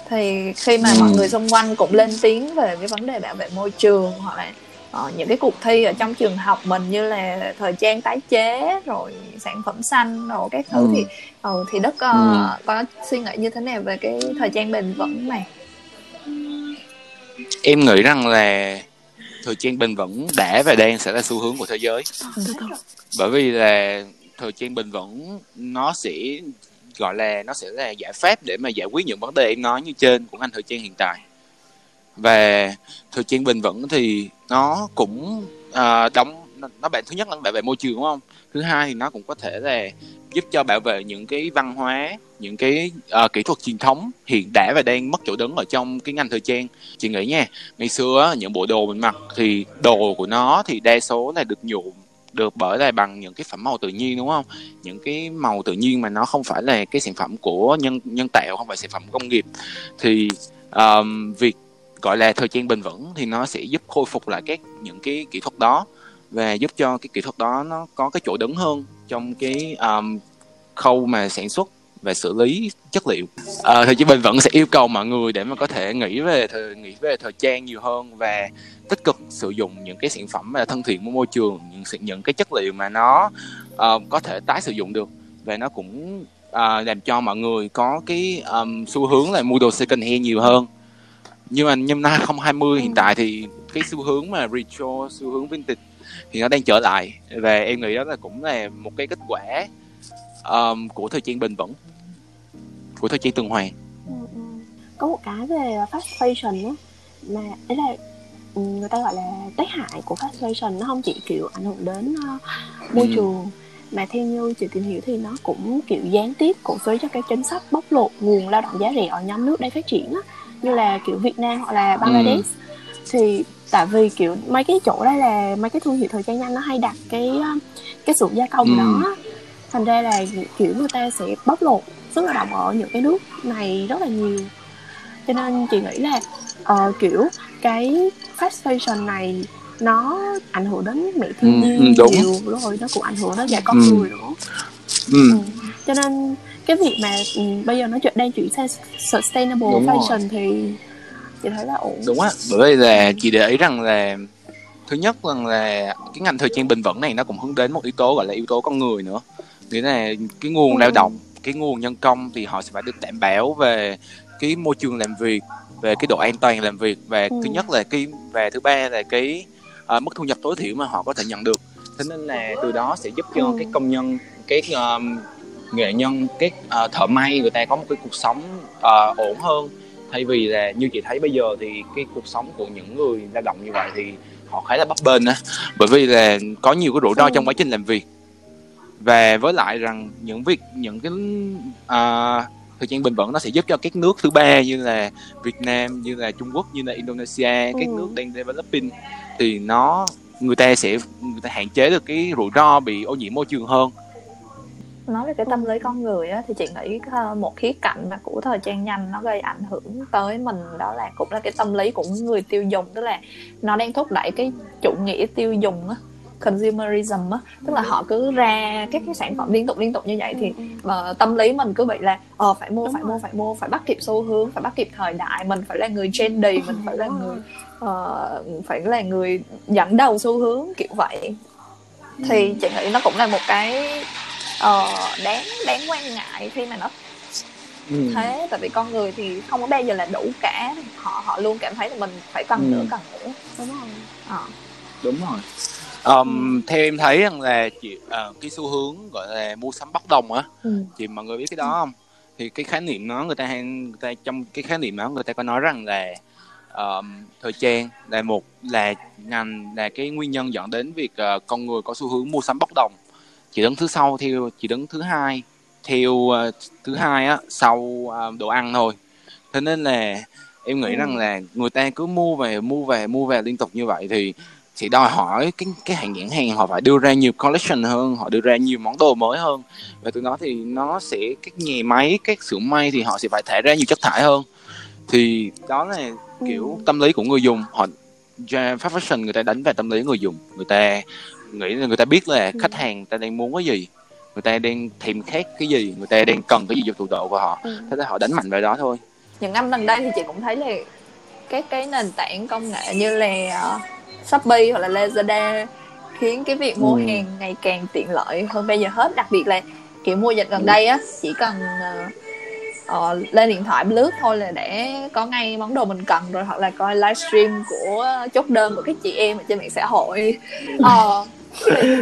thì khi mà mọi Ừ. người xung quanh cũng lên tiếng về cái vấn đề bảo vệ môi trường hoặc là ờ, những cái cuộc thi ở trong trường học mình như là thời trang tái chế rồi sản phẩm xanh rồi các thứ Ừ. thì ừ, thì đất ờ, Ừ. có suy nghĩ như thế nào về cái thời trang bền vững này Em nghĩ rằng là thời trang bền vững đã và đang sẽ là xu hướng của thế giới. bởi vì là thời trang bền vững nó sẽ gọi là nó sẽ là giải pháp để mà giải quyết những vấn đề em nói như trên của ngành thời trang hiện tại và thời trang bền vững thì nó cũng uh, đóng nó, nó bạn thứ nhất là bạn về môi trường đúng không thứ hai thì nó cũng có thể là giúp cho bảo vệ những cái văn hóa những cái uh, kỹ thuật truyền thống hiện đã và đang mất chỗ đứng ở trong cái ngành thời trang. Chị nghĩ nha ngày xưa những bộ đồ mình mặc thì đồ của nó thì đa số là được nhuộm được bởi là bằng những cái phẩm màu tự nhiên đúng không? Những cái màu tự nhiên mà nó không phải là cái sản phẩm của nhân nhân tạo không phải sản phẩm công nghiệp. Thì um, việc gọi là thời trang bền vững thì nó sẽ giúp khôi phục lại các những cái kỹ thuật đó và giúp cho cái kỹ thuật đó nó có cái chỗ đứng hơn trong cái um, khâu mà sản xuất và xử lý chất liệu. Ờ, à, thì chị bền vẫn sẽ yêu cầu mọi người để mà có thể nghĩ về thời, nghĩ về thời trang nhiều hơn và tích cực sử dụng những cái sản phẩm mà thân thiện với môi trường những những cái chất liệu mà nó ờ, có thể tái sử dụng được. Và nó cũng uh, làm cho mọi người có cái um, xu hướng là mua đồ second hand nhiều hơn. Nhưng mà năm 2020 hiện tại thì cái xu hướng mà retro xu hướng vintage thì nó đang trở lại và em nghĩ đó là cũng là một cái kết quả ờm, của thời trang bền vững của thời trang tuần hoàn Ừ, ừ. có một cái về fast fashion á mà đấy là ừ, người ta gọi là tác hại của fast fashion nó không chỉ kiểu ảnh hưởng đến ờ, môi Ừ. trường mà theo như chị tìm hiểu thì nó cũng kiểu gián tiếp cổ suý cho cái chính sách bóc lột nguồn lao động giá rẻ ở nhóm nước đang phát triển á như là kiểu Việt Nam hoặc là Bangladesh thì tại vì kiểu mấy cái chỗ đây là mấy cái thương hiệu thời trang nhanh nó hay đặt cái ờ, cái xưởng gia công Ừ. đó thành ra là kiểu người ta sẽ bóc lột sức lao động ở những cái nước này rất là nhiều cho nên chị nghĩ là ờ, kiểu cái fast fashion này nó ảnh hưởng đến mẹ thiên Ừ, nhiên ừ, đúng. nhiều rồi nó cũng ảnh hưởng đến cả con Ừ. người nữa ừ. Ừ. cho nên cái việc mà ừ, bây giờ nó chuyển- đang chuyển sang sustainable Đúng rồi. fashion thì chị thấy là ổn đúng á bởi vì là chị để ý rằng là thứ nhất rằng là cái ngành thời trang bền vững này nó cũng hướng đến một yếu tố gọi là yếu tố con người nữa nghĩa là cái nguồn lao động cái nguồn nhân công thì họ sẽ phải được đảm bảo về cái môi trường làm việc về cái độ an toàn làm việc và Ừ. thứ nhất là cái và thứ ba là cái ờ, mức thu nhập tối thiểu mà họ có thể nhận được thế nên là từ đó sẽ giúp cho Ừ. các công nhân các um, nghệ nhân các ờ, thợ may người ta có một cái cuộc sống ờ, ổn hơn thay vì là như chị thấy bây giờ thì cái cuộc sống của những người lao động như vậy thì họ khá là bấp bênh á. Bởi vì là có nhiều cái rủi ro trong quá trình làm việc. Và với lại rằng những việc những cái à, thời gian bền vững nó sẽ giúp cho các nước thứ ba như là Việt Nam như là Trung Quốc như là Indonesia các Ừ. nước đang developing thì nó người ta sẽ người ta hạn chế được cái rủi ro bị ô nhiễm môi trường hơn nói về cái tâm lý con người á thì chị nghĩ ờ, một khía cạnh mà của thời trang nhanh nó gây ảnh hưởng tới mình đó là cũng là cái tâm lý của người tiêu dùng tức là nó đang thúc đẩy cái chủ nghĩa tiêu dùng á consumerism á. Tức là họ cứ ra các cái sản phẩm liên tục liên tục như vậy thì ờ, tâm lý mình cứ bị là ờ phải mua Đúng phải rồi. mua phải mua phải bắt kịp xu hướng phải bắt kịp thời đại mình phải là người trendy mình phải là người ờ, phải là người dẫn đầu xu hướng kiểu vậy. Thì chị nghĩ nó cũng là một cái ờ, đáng đáng quan ngại khi mà nó ừ. thế tại vì con người thì không có bao giờ là đủ cả họ họ luôn cảm thấy là mình phải cần Ừ. nữa cần nữa đúng rồi ờ. đúng rồi um, theo em thấy rằng là chị ờ, cái xu hướng gọi là mua sắm bốc đồng á ừ. chị mọi người biết cái đó không thì cái khái niệm nó người ta hay người ta trong cái khái niệm đó người ta có nói rằng là um, thời trang là một là ngành là cái nguyên nhân dẫn đến việc ờ, con người có xu hướng mua sắm bốc đồng chỉ đứng thứ sau theo chỉ đứng thứ hai theo ờ, thứ hai á sau ờ, đồ ăn thôi. Thế nên là em nghĩ Ừ. rằng là người ta cứ mua về mua về mua về liên tục như vậy thì chỉ đòi hỏi cái cái hàng nhãn hàng họ phải đưa ra nhiều collection hơn họ đưa ra nhiều món đồ mới hơn. Và từ đó thì nó sẽ các nhà máy các xưởng may thì họ sẽ phải thải ra nhiều chất thải hơn. Thì đó là kiểu Ừ. tâm lý của người dùng. Họ fashion người ta đánh vào tâm lý người dùng. Người ta nghĩ là người ta biết là Ừ. khách hàng người ta đang muốn cái gì người ta đang thèm khát cái gì người ta đang cần cái gì trong tủ độ của họ Ừ. thế là họ đánh mạnh vào đó thôi những năm gần đây thì chị cũng thấy là các cái nền tảng công nghệ như là ờ, Shopee hoặc là Lazada khiến cái việc mua Ừ. hàng ngày càng tiện lợi hơn bây giờ hết đặc biệt là kiểu mua dịch gần đây á chỉ cần ờ, lên điện thoại lướt thôi là để có ngay món đồ mình cần rồi hoặc là coi livestream của chốt đơn của các chị em ở trên mạng xã hội ờ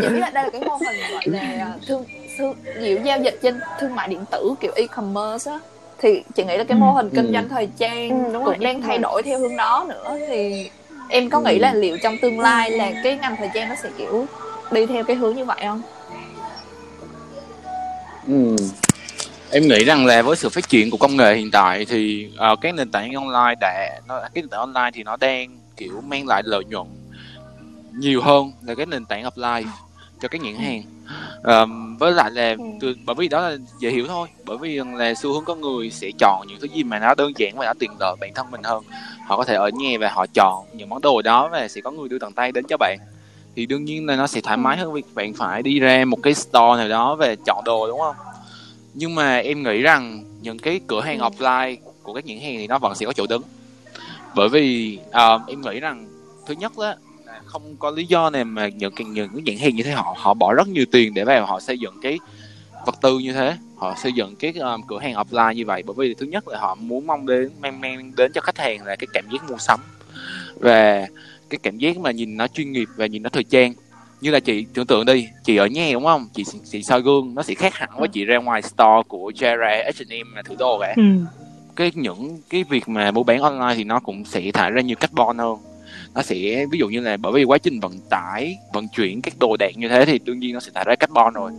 biết là đây là cái mô hình gọi là thương, thương nhiều giao dịch trên thương mại điện tử kiểu e-commerce á thì chị nghĩ là cái mô hình kinh Ừ. doanh thời trang Ừ, đúng rồi, cũng đang e-commerce. thay đổi theo hướng đó nữa thì em có nghĩ Ừ. là liệu trong tương lai là cái ngành thời trang nó sẽ kiểu đi theo cái hướng như vậy không? Ừ. Em nghĩ rằng là với sự phát triển của công nghệ hiện tại thì ờ, các nền tảng online đã nó cái nền tảng online thì nó đang kiểu mang lại lợi nhuận nhiều hơn là cái nền tảng offline cho các nhãn hàng. Ờm, với lại là Ừ. từ, bởi vì đó là dễ hiểu thôi bởi vì là xu hướng con người sẽ chọn những thứ gì mà nó đơn giản và nó tiện lợi bản thân mình hơn họ có thể ở nhà và họ chọn những món đồ đó và sẽ có người đưa tận tay đến cho bạn thì đương nhiên là nó sẽ thoải mái hơn việc bạn phải đi ra một cái store nào đó và chọn đồ đúng không nhưng mà em nghĩ rằng những cái cửa hàng Ừ. offline của các nhãn hàng thì nó vẫn sẽ có chỗ đứng bởi vì ờ, em nghĩ rằng thứ nhất đó không có lý do nào mà những cái những cái nhãn hàng như thế. Họ họ bỏ rất nhiều tiền để vào họ xây dựng cái vật tư như thế. Họ xây dựng cái um, cửa hàng offline như vậy bởi vì thứ nhất là họ muốn mong đến mang mang đến cho khách hàng là cái cảm giác mua sắm và cái cảm giác mà nhìn nó chuyên nghiệp và nhìn nó thời trang. Như là chị tưởng tượng đi chị ở nhà đúng không? Chị chị soi gương nó sẽ khác hẳn với chị ra ngoài store của Zara H&M là thử đồ cả. Ừ. cái những cái việc mà mua bán online thì nó cũng sẽ thải ra nhiều carbon hơn nó sẽ ví dụ như là bởi vì quá trình vận tải vận chuyển các đồ đạc như thế thì đương nhiên nó sẽ thải ra carbon rồi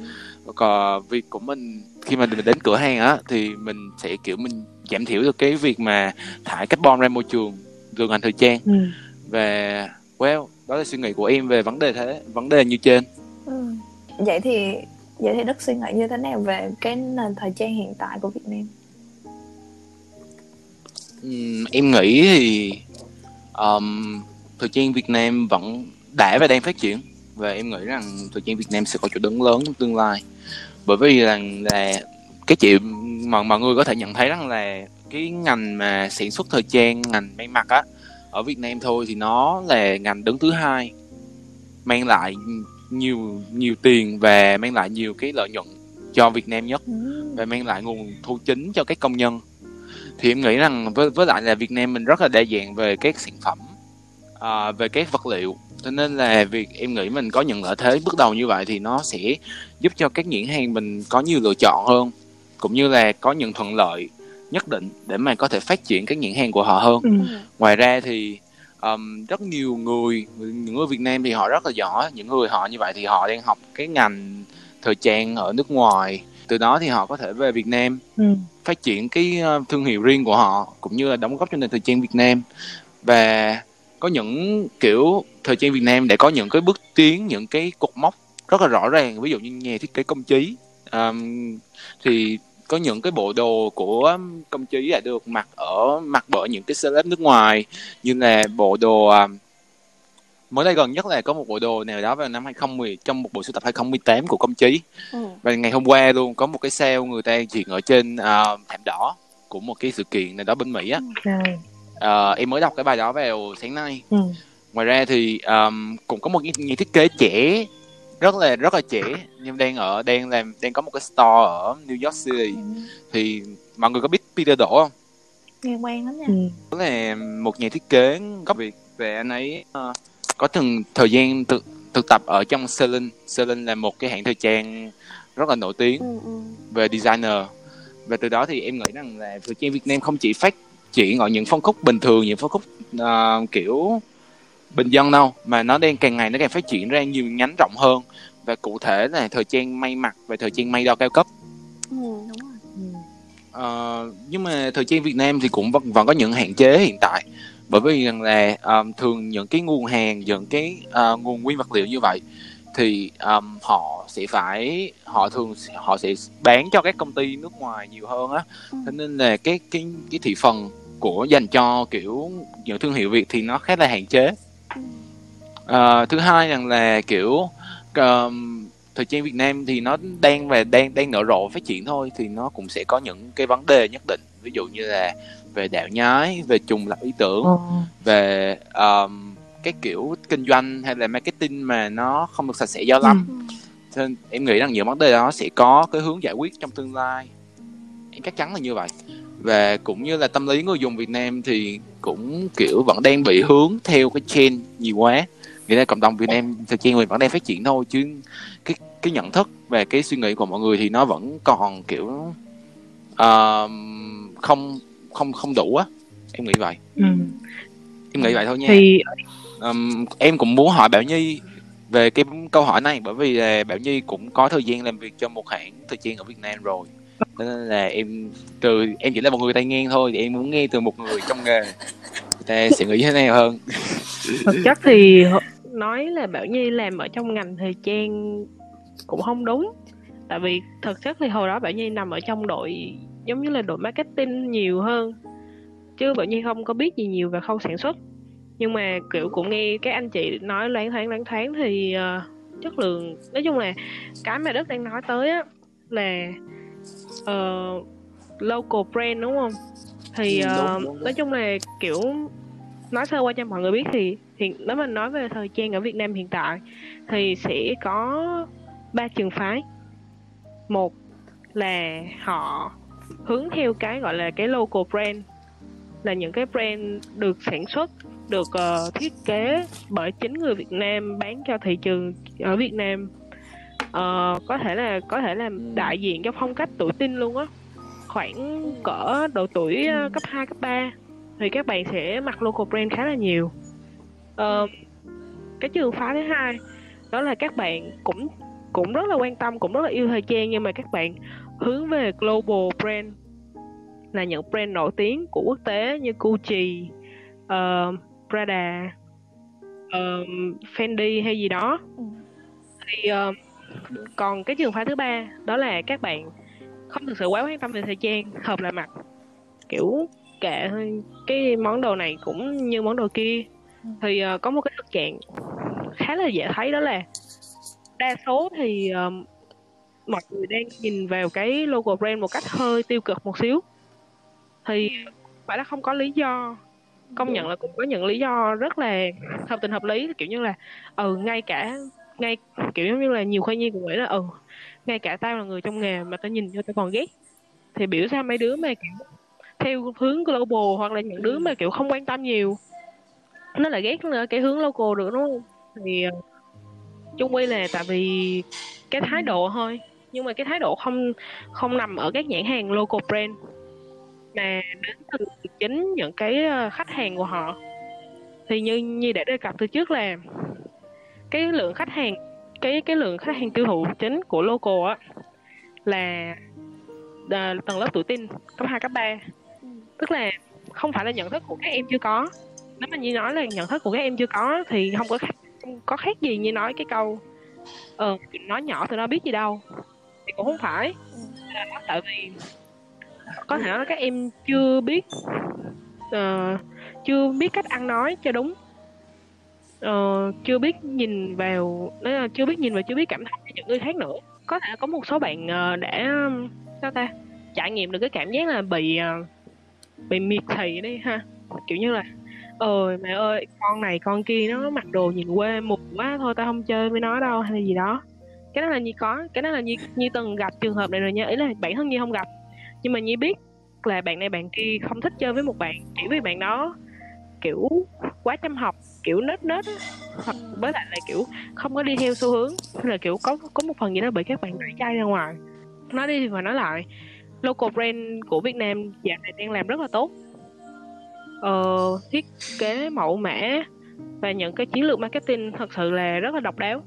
còn việc của mình khi mà mình đến cửa hàng á thì mình sẽ kiểu mình giảm thiểu được cái việc mà thải carbon ra môi trường từ ngành thời trang Ừ. và well đó là suy nghĩ của em về vấn đề thế vấn đề như trên Ừ. Vậy thì vậy thì Đức suy nghĩ như thế nào về cái nền thời trang hiện tại của Việt Nam? Ừm, em nghĩ thì um, thời trang Việt Nam vẫn đã và đang phát triển. Và em nghĩ rằng thời trang Việt Nam sẽ có chỗ đứng lớn trong tương lai. Bởi vì rằng là cái chị mà mọi người có thể nhận thấy rằng là cái ngành mà sản xuất thời trang ngành may mặc á ở Việt Nam thôi thì nó là ngành đứng thứ hai mang lại nhiều nhiều tiền và mang lại nhiều cái lợi nhuận cho Việt Nam nhất Ừ. và mang lại nguồn thu chính cho các công nhân. Thì em nghĩ rằng với với lại là Việt Nam mình rất là đa dạng về các sản phẩm à, về các vật liệu. Cho nên là việc em nghĩ mình có những lợi thế bước đầu như vậy thì nó sẽ giúp cho các nhãn hàng mình có nhiều lựa chọn hơn cũng như là có những thuận lợi nhất định để mà có thể phát triển các nhãn hàng của họ hơn. Ừ. ngoài ra thì um, rất nhiều người những người Việt Nam thì họ rất là giỏi. Những người họ như vậy thì họ đang học cái ngành thời trang ở nước ngoài. Từ đó thì họ có thể về Việt Nam Ừ. phát triển cái thương hiệu riêng của họ cũng như là đóng góp cho nền thời trang Việt Nam. Và có những kiểu thời trang Việt Nam để có những cái bước tiến những cái cột mốc rất là rõ ràng ví dụ như nhà thiết kế công chí Ờm, thì có những cái bộ đồ của công chí là được mặc ở mặc bởi những cái celeb nước ngoài như là bộ đồ mới đây gần nhất là có một bộ đồ nào đó vào năm 2010 trong một bộ sưu tập 2018 của công chí Ừ. và ngày hôm qua luôn có một cái sale người ta chuyển ở trên à, thảm đỏ của một cái sự kiện nào đó bên Mỹ á À. Ờ, em mới đọc cái bài đó vào sáng nay Ừ. ngoài ra thì um, cũng có một nhà nhà thiết kế trẻ rất là rất là trẻ nhưng đang ở đang làm đang có một cái store ở New York City Ừ. thì mọi người có biết Peter Đỗ không nghe quen lắm nha Ừ. đó là một nhà thiết kế gốc Việt về anh ấy ờ, có từng thời gian thực thực tập ở trong Celine Celine là một cái hãng thời trang rất là nổi tiếng ừ, ừ. về designer và từ đó thì em nghĩ rằng là thời trang Việt Nam không chỉ phát triển ở những phân khúc bình thường những phân khúc ờ, kiểu bình dân đâu mà nó đang càng ngày nó càng phát triển ra nhiều nhánh rộng hơn. Và cụ thể là thời trang may mặc và thời trang may đo cao cấp. Ừ, đúng rồi. Ừ. Ờ, nhưng mà thời trang Việt Nam thì cũng vẫn, vẫn có những hạn chế hiện tại. Bởi vì rằng là um, thường những cái nguồn hàng những cái uh, nguồn nguyên vật liệu như vậy thì um, họ sẽ phải họ thường họ sẽ bán cho các công ty nước ngoài nhiều hơn á Ừ. cho nên là cái cái cái thị phần của dành cho kiểu những thương hiệu Việt thì nó khá là hạn chế. Ờ, thứ hai rằng là kiểu um, thời trang Việt Nam thì nó đang và đang đang nở rộ phát triển thôi thì nó cũng sẽ có những cái vấn đề nhất định ví dụ như là về đạo nhái về trùng lập ý tưởng về um, cái kiểu kinh doanh hay là marketing mà nó không được sạch sẽ cho lắm. Ừ. cho nên em nghĩ rằng những vấn đề đó sẽ có cái hướng giải quyết trong tương lai. Em chắc chắn là như vậy. Và cũng như là tâm lý người dùng Việt Nam thì cũng kiểu vẫn đang bị hướng theo cái trend nhiều quá. Nghĩa là cộng đồng Việt Nam thời gian mình vẫn đang phát triển thôi chứ cái cái nhận thức và cái suy nghĩ của mọi người thì nó vẫn còn kiểu uh, không không không đủ á. Em nghĩ vậy. Ừ. em nghĩ vậy thôi nha. Thì um, em cũng muốn hỏi Bảo Nhi về cái câu hỏi này bởi vì là Bảo Nhi cũng có thời gian làm việc cho một hãng thời trang ở Việt Nam rồi. Nên là em từ em chỉ là một người tay ngang thôi thì em muốn nghe từ một người trong nghề. Người ta sẽ nghĩ thế nào hơn? Thực chất thì nói là Bảo Nhi làm ở trong ngành thời trang cũng không đúng. Tại vì thực chất thì hồi đó Bảo Nhi nằm ở trong đội giống như là đội marketing nhiều hơn. Chứ Bảo Nhi không có biết gì nhiều về khâu sản xuất nhưng mà kiểu cũng nghe các anh chị nói loáng thoáng loáng thoáng thì ờ, chất lượng nói chung là cái mà Đức đang nói tới á là ờ, local brand đúng không thì đúng, đúng, đúng. nói chung là kiểu nói sơ qua cho mọi người biết thì hiện nếu mà nói về thời trang ở Việt Nam hiện tại thì sẽ có ba trường phái một là họ hướng theo cái gọi là cái local brand là những cái brand được sản xuất được uh, thiết kế bởi chính người Việt Nam bán cho thị trường ở Việt Nam. Uh, có thể là có thể là đại diện cho phong cách tuổi teen luôn á. Khoảng cỡ độ tuổi uh, cấp 2, cấp 3 thì các bạn sẽ mặc local brand khá là nhiều. Uh, cái trường phái thứ hai đó là các bạn cũng cũng rất là quan tâm cũng rất là yêu thời trang nhưng mà các bạn hướng về global brand là những brand nổi tiếng của quốc tế như Gucci, uh, Prada, ờ, Fendi hay gì đó. Ừ. thì ờ, còn cái trường phái thứ ba đó là các bạn không thực sự quá quan tâm về thời trang hợp là mặc kiểu kệ cái món đồ này cũng như món đồ kia. Thì ờ, có một cái thực trạng khá là dễ thấy đó là đa số thì ờ, mọi người đang nhìn vào cái logo brand một cách hơi tiêu cực một xíu. Thì phải là không có lý do công nhận là cũng có những lý do rất là hợp tình hợp lý kiểu như là ừ ngay cả ngay kiểu giống như là nhiều khoa nhi cũng nghĩ là ừ ngay cả tao là người trong nghề mà tao nhìn vô tao còn ghét. Thì biểu ra mấy đứa mà kiểu theo hướng global hoặc là những đứa mà kiểu không quan tâm nhiều. Nó là ghét cái hướng local được đúng không? Thì ờ, chung quy là tại vì cái thái độ thôi. Nhưng mà cái thái độ không không nằm ở các nhãn hàng local brand mà đến từ chính những cái ờ, khách hàng của họ. Thì như như đã đề cập từ trước là cái lượng khách hàng cái cái lượng khách hàng tiêu thụ chính của local á là à, tầng lớp tuổi tin cấp 2, cấp 3 tức là không phải là nhận thức của các em chưa có. Nếu mà như nói là nhận thức của các em chưa có thì không có khác, không có khác gì như nói cái câu ờ nói nhỏ thì nó biết gì đâu. Thì cũng không phải. Là tại vì có thể nói các em chưa biết uh, chưa biết cách ăn nói cho đúng. Uh, chưa biết nhìn vào là chưa biết nhìn và chưa biết cảm thông với những người khác nữa. Có thể có một số bạn uh, đã sao ta trải nghiệm được cái cảm giác là bị uh, bị miệt thị đi ha. Kiểu như là ơi mẹ ơi con này con kia nó mặc đồ nhìn quê mục quá thôi tao không chơi với nó đâu hay là gì đó. Cái đó là nhi có cái đó là nhi nhi từng gặp trường hợp này rồi nha. Ý là bản thân nhi không gặp nhưng mà nhi biết là bạn này bạn kia không thích chơi với một bạn chỉ vì bạn đó kiểu quá chăm học kiểu nết nết hoặc với lại là kiểu không có đi theo xu hướng hay là kiểu có có một phần gì đó bị các bạn đẩy chai ra ngoài. Nói đi và nói lại local brand của Việt Nam dạo này đang làm rất là tốt. Ờ, thiết kế mẫu mã và những cái chiến lược marketing thật sự là rất là độc đáo.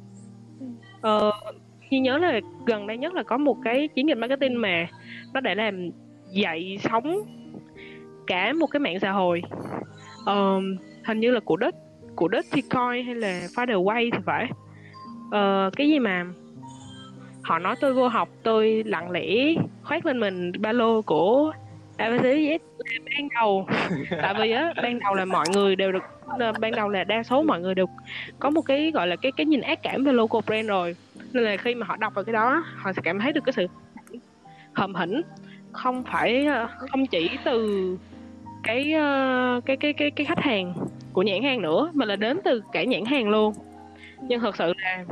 Ờ, khi nhớ là gần đây nhất là có một cái chiến dịch marketing mà nó để làm dậy sóng cả một cái mạng xã hội. Ờ, hình như là của đất của đất Bitcoin hay là Father Way thì phải. Ờ, cái gì mà họ nói tôi vô học tôi lặng lẽ khoác lên mình ba lô của ABCZ ban đầu. Tại vì á ban đầu là mọi người đều được ban đầu là đa số mọi người đều có một cái gọi là cái cái nhìn ác cảm về local brand rồi nên là khi mà họ đọc vào cái đó họ sẽ cảm thấy được cái sự hầm hỉnh. Không phải không chỉ từ cái cái cái cái cái khách hàng của nhãn hàng nữa mà là đến từ cả nhãn hàng luôn. Nhưng thật sự là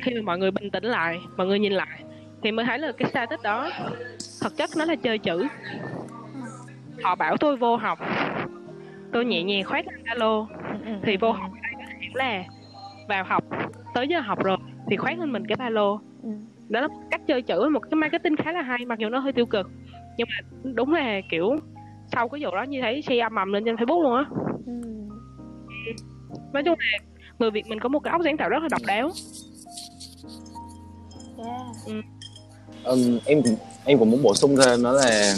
khi mà mọi người bình tĩnh lại mọi người nhìn lại thì mới thấy là cái status đó thực chất nó là chơi chữ. Họ bảo tôi vô học tôi nhẹ nhàng khoét lên alo thì vô học ở đây có thể là vào học tới giờ học rồi thì khoét lên mình cái ba lô. Đó là cách chơi chữ một cái marketing khá là hay mặc dù nó hơi tiêu cực. Nhưng mà đúng là kiểu sau cái vụ đó như thấy share mầm lên trên facebook luôn á. Nói chung là người việt mình có một cái óc sáng tạo rất là độc đáo. Yeah. ừ. ừ, em em cũng muốn bổ sung thêm đó là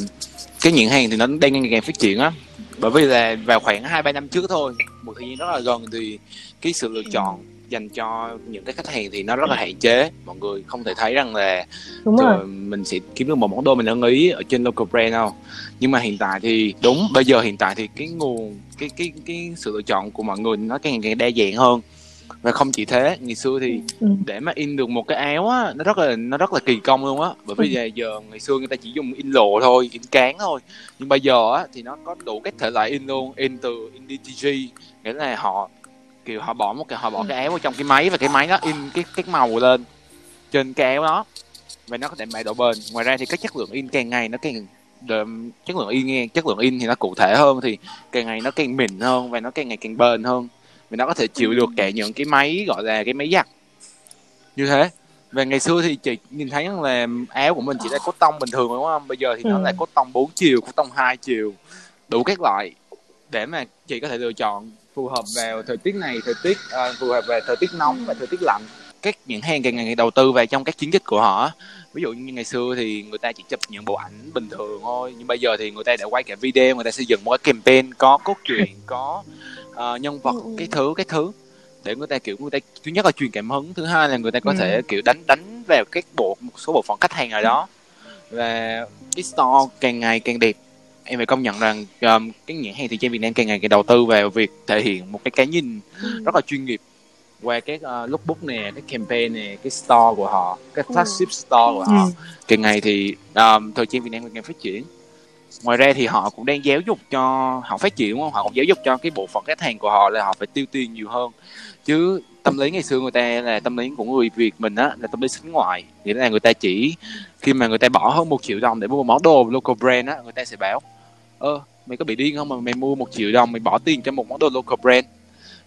cái nhãn hàng thì nó đang ngày càng phát triển á. Bởi vì là vào khoảng hai ba năm trước thôi một thời gian rất là gần thì cái sự lựa chọn dành cho những cái khách hàng thì nó rất là hạn chế mọi người không thể thấy rằng là đúng rồi. mình sẽ kiếm được một món đồ mình ưng ý ở trên local brand đâu nhưng mà hiện tại thì đúng bây giờ hiện tại thì cái nguồn cái cái cái sự lựa chọn của mọi người nó càng ngày càng đa dạng hơn và không chỉ thế ngày xưa thì ừ. để mà in được một cái áo á nó rất là nó rất là kỳ công luôn á bởi vì ừ. giờ ngày xưa người ta chỉ dùng in lộ thôi in cán thôi nhưng bây giờ á thì nó có đủ các thể loại in luôn in từ in DTG nghĩa là họ kiểu họ bỏ một cái họ bỏ ừ. cái áo vào trong cái máy và cái máy nó in cái cái màu lên trên cái áo đó. Và nó có thể mày độ bền. Ngoài ra thì cái chất lượng in càng ngày nó càng chất lượng in nghe chất lượng in thì nó cụ thể hơn thì càng ngày nó càng mịn hơn và nó càng ngày càng bền hơn. Vì nó có thể chịu được cả những cái máy gọi là cái máy giặt. Như thế. Và ngày xưa thì chị nhìn thấy là áo của mình chỉ là cốt tông bình thường đúng không? Bây giờ thì ừ. nó là cốt tông 4 chiều cốt tông hai chiều đủ các loại để mà chị có thể lựa chọn phù hợp vào thời tiết này thời tiết uh, phù hợp về thời tiết nóng và thời tiết lạnh các những hàng càng ngày đầu tư vào trong các chiến dịch của họ ví dụ như ngày xưa thì người ta chỉ chụp những bộ ảnh bình thường thôi nhưng bây giờ thì người ta đã quay cả video người ta xây dựng một cái campaign có cốt truyện có uh, nhân vật ừ. cái thứ cái thứ để người ta kiểu người ta thứ nhất là truyền cảm hứng thứ hai là người ta có ừ. thể kiểu đánh đánh vào các bộ một số bộ phận khách hàng ở đó và cái store càng ngày càng đẹp em phải công nhận rằng um, cái nhãn hàng thời trang Việt Nam càng ngày càng đầu tư vào việc thể hiện một cái cái nhìn ừ. rất là chuyên nghiệp qua các uh, lookbook nè, cái campaign nè, cái store của họ, cái ừ. flagship ừ. store của họ. Ừ. Càng ngày thì um, thời trang Việt Nam càng phát triển ngoài ra thì họ cũng đang giáo dục cho họ phát triển đúng không họ cũng giáo dục cho cái bộ phận khách hàng của họ là họ phải tiêu tiền nhiều hơn chứ tâm lý ngày xưa người ta là tâm lý của người Việt mình á là tâm lý xính ngoại nghĩa là người ta chỉ khi mà người ta bỏ hơn một triệu đồng để mua một món đồ local brand á người ta sẽ bảo ơ mày có bị điên không mà mày mua một triệu đồng mày bỏ tiền cho một món đồ local brand?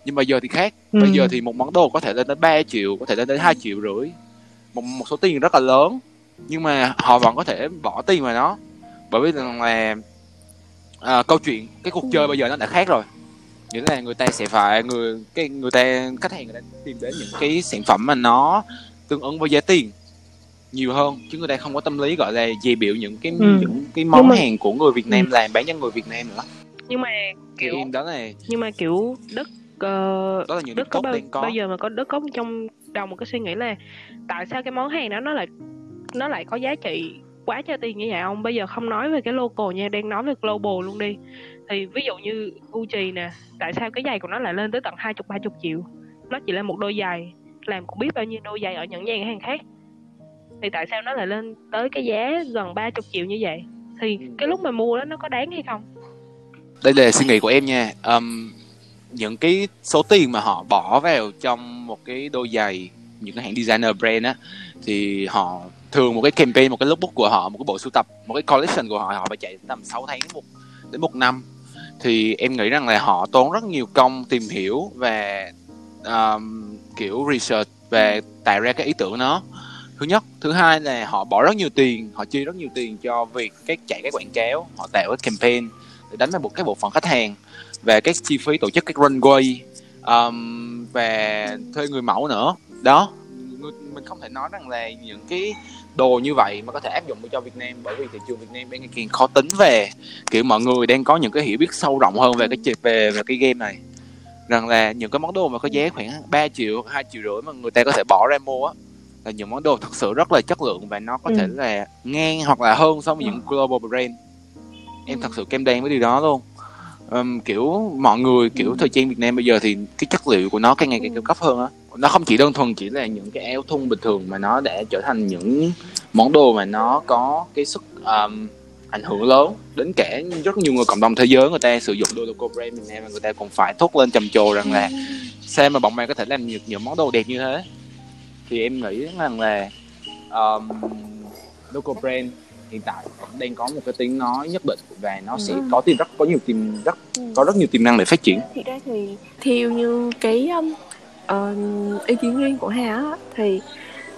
Nhưng mà giờ thì khác. Ừ. bây giờ thì một món đồ có thể lên đến 3 triệu có thể lên đến 2 triệu rưỡi. Một một số tiền rất là lớn. Nhưng mà họ vẫn có thể bỏ tiền vào nó. Bởi vì rằng là à, câu chuyện cái cuộc chơi bây giờ nó đã khác rồi. Nghĩa là người ta sẽ phải người cái người ta khách hàng người ta tìm đến những cái sản phẩm mà nó tương ứng với giá tiền nhiều hơn chứ người ta không có tâm lý gọi là dè biểu những cái Ừ. những cái món mà- hàng của người Việt Nam làm bán cho người Việt Nam nữa. Nhưng mà kiểu em đó là nhưng mà kiểu đức ờ, đó là những đức có bao, có. bao giờ mà có đức có trong đầu một cái suy nghĩ là tại sao cái món hàng đó nó lại nó lại có giá trị quá cho tiền như vậy không bây giờ không nói về cái local nha đang nói về global luôn đi. Thì ví dụ như Gucci nè tại sao cái giày của nó lại lên tới tận hai chục ba chục triệu? Nó chỉ là một đôi giày làm cũng biết bao nhiêu đôi giày ở những nhà hàng khác thì tại sao nó lại lên tới cái giá gần ba chục triệu như vậy? Thì Ừ. cái lúc mà mua đó nó có đáng hay không? Đây là suy nghĩ của em nha. Ừm, những cái số tiền mà họ bỏ vào trong một cái đôi giày những cái hãng designer brand á thì họ thường một cái campaign một cái lookbook của họ một cái bộ sưu tập một cái collection của họ họ phải chạy tầm 6 tháng một đến một năm. Thì em nghĩ rằng là họ tốn rất nhiều công tìm hiểu và um, kiểu research và tạo ra cái ý tưởng nó thứ nhất. Thứ hai là họ bỏ rất nhiều tiền họ chi rất nhiều tiền cho việc cái chạy cái quảng cáo họ tạo cái campaign để đánh vào một cái bộ phận khách hàng về các chi phí tổ chức các runway um, và thuê người mẫu nữa. Đó mình không thể nói rằng là những cái đồ như vậy mà có thể áp dụng cho Việt Nam bởi vì thị trường Việt Nam đang ngày càng khó tính về kiểu mọi người đang có những cái hiểu biết sâu rộng hơn về cái chuyện về về cái game này. Rằng là những cái món đồ mà có giá khoảng 3 triệu 2 triệu rưỡi mà người ta có thể bỏ ra mua á là những món đồ thực sự rất là chất lượng và nó có Ừ. thể là ngang hoặc là hơn so với những global brand. Em thật sự kem đen với điều đó luôn. Ừm, kiểu mọi người kiểu thời trang Việt Nam bây giờ thì cái chất liệu của nó càng ngày càng cao cấp hơn á. Nó không chỉ đơn thuần chỉ là những cái áo thun bình thường mà nó đã trở thành những món đồ mà nó có cái sức ừm, ảnh hưởng lớn đến cả rất nhiều người cộng đồng thế giới. Người ta sử dụng đồ local brand Việt Nam và người ta còn phải thốt lên trầm trồ rằng là sao mà bọn mày có thể làm những, những món đồ đẹp như thế thì em nghĩ rằng là um, local brand hiện tại vẫn đang có một cái tiếng nói nhất định và nó sẽ Ừ. có tiềm rất có nhiều tiềm rất có rất nhiều tiềm năng để phát triển Thì ra thì theo như cái um, ờ, ý kiến riêng của Hà á, thì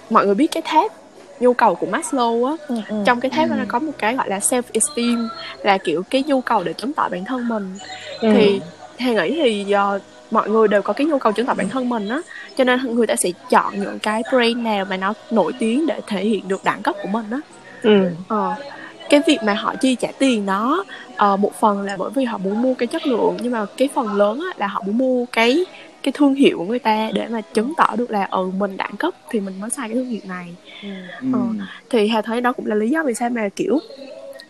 mọi người biết cái tháp nhu cầu của Maslow á Ừ, ừ. trong cái tháp Ừ. nó có một cái gọi là self esteem là kiểu cái nhu cầu để chứng tỏ bản thân mình Ừ. thì Hà nghĩ thì do mọi người đều có cái nhu cầu chứng tỏ bản thân mình á cho nên người ta sẽ chọn những cái brand nào mà nó nổi tiếng để thể hiện được đẳng cấp của mình á. Ừ. Ờ, cái việc mà họ chi trả tiền đó ờ, một phần là bởi vì họ muốn mua cái chất lượng nhưng mà cái phần lớn á, là họ muốn mua cái cái thương hiệu của người ta để mà chứng tỏ được là ừ mình đẳng cấp thì mình mới xài cái thương hiệu này. Ờ. thì hà thấy đó cũng là lý do vì sao mà kiểu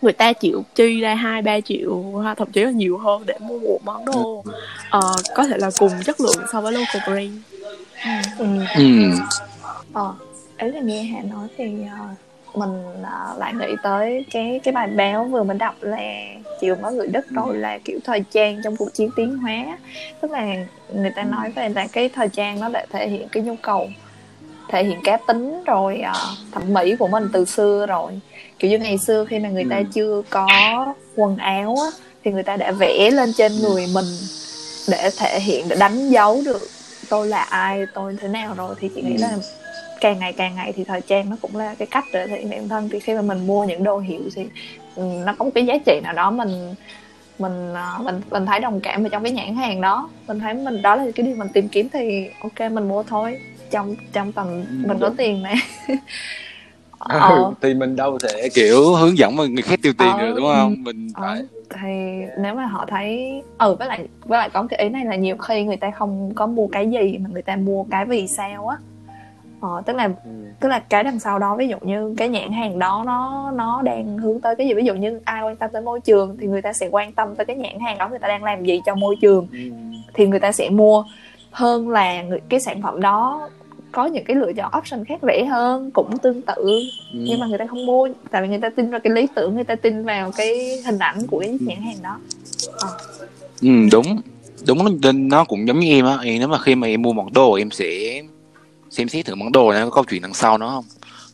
người ta chịu chi ra hai ba triệu hoặc thậm chí là nhiều hơn để mua một món đồ ờ, có thể là cùng chất lượng so với local brand Ừ. ừ. Ờ, ấy là nghe Hà nói thì ờ, mình ờ, lại nghĩ tới cái cái bài báo vừa mình đọc là chiều có người Đức rồi là kiểu thời trang trong cuộc chiến tiến hóa tức là người ta nói về là cái thời trang nó để thể hiện cái nhu cầu thể hiện cá tính rồi ờ, thẩm mỹ của mình từ xưa rồi kiểu như ngày xưa khi mà người ta Ừ. chưa có quần áo á, thì người ta đã vẽ lên trên người mình để thể hiện để đánh dấu được tôi là ai tôi thế nào rồi thì chị nghĩ Ừ. là càng ngày càng ngày thì thời trang nó cũng là cái cách để thể hiện bản thân. Thì khi mà mình mua những đồ hiệu thì ừ, nó có một cái giá trị nào đó mình mình à, mình mình thấy đồng cảm vào trong cái nhãn hàng đó. Mình thấy mình đó là cái điều mình tìm kiếm thì ok mình mua thôi. Trong trong tầm Ừ, mình có tiền mà Ừ, ờ, thì mình đâu thể kiểu hướng dẫn mà người khác tiêu tiền Ờ. được đúng không mình ờ, phải thì nếu mà họ thấy ừ với lại với lại có cái ý này là nhiều khi người ta không có mua cái gì mà người ta mua cái vì sao á ờ, tức là Ừ. tức là cái đằng sau đó ví dụ như cái nhãn hàng đó nó nó đang hướng tới cái gì ví dụ như ai quan tâm tới môi trường thì người ta sẽ quan tâm tới cái nhãn hàng đó người ta đang làm gì cho môi trường Ừ. thì người ta sẽ mua hơn là người, cái sản phẩm đó có những cái lựa chọn option khác rẻ hơn cũng tương tự. Ừ. nhưng mà người ta không mua tại vì người ta tin vào cái lý tưởng người ta tin vào cái hình ảnh của cái nhãn hàng đó. Ừ, đúng. Đúng nên nó cũng giống như em á. Nếu mà khi mà em mua món đồ em sẽ xem xét thử món đồ này có câu chuyện đằng sau nó không?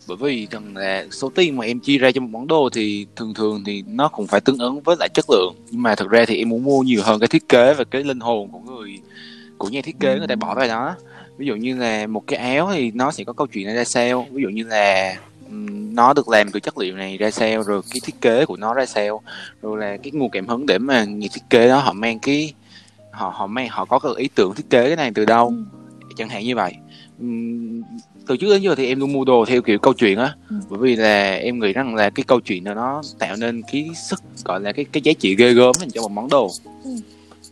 Bởi vì rằng là số tiền mà em chi ra cho một món đồ thì thường thường thì nó cũng phải tương ứng với lại chất lượng. Nhưng mà thực ra thì em muốn mua nhiều hơn cái thiết kế và cái linh hồn của người của nhà thiết kế người ta bỏ vào đó ví dụ như là một cái áo thì nó sẽ có câu chuyện ra sao ví dụ như là nó được làm từ chất liệu này ra sao rồi cái thiết kế của nó ra sao rồi là cái nguồn cảm hứng để mà nhà thiết kế đó họ mang cái họ họ mang họ có cái ý tưởng thiết kế cái này từ đâu ừ. chẳng hạn như vậy từ trước đến giờ thì em luôn mua đồ theo kiểu câu chuyện á ừ. bởi vì là em nghĩ rằng là cái câu chuyện đó nó tạo nên cái sức gọi là cái cái giá trị ghê gớm cho một món đồ ừ.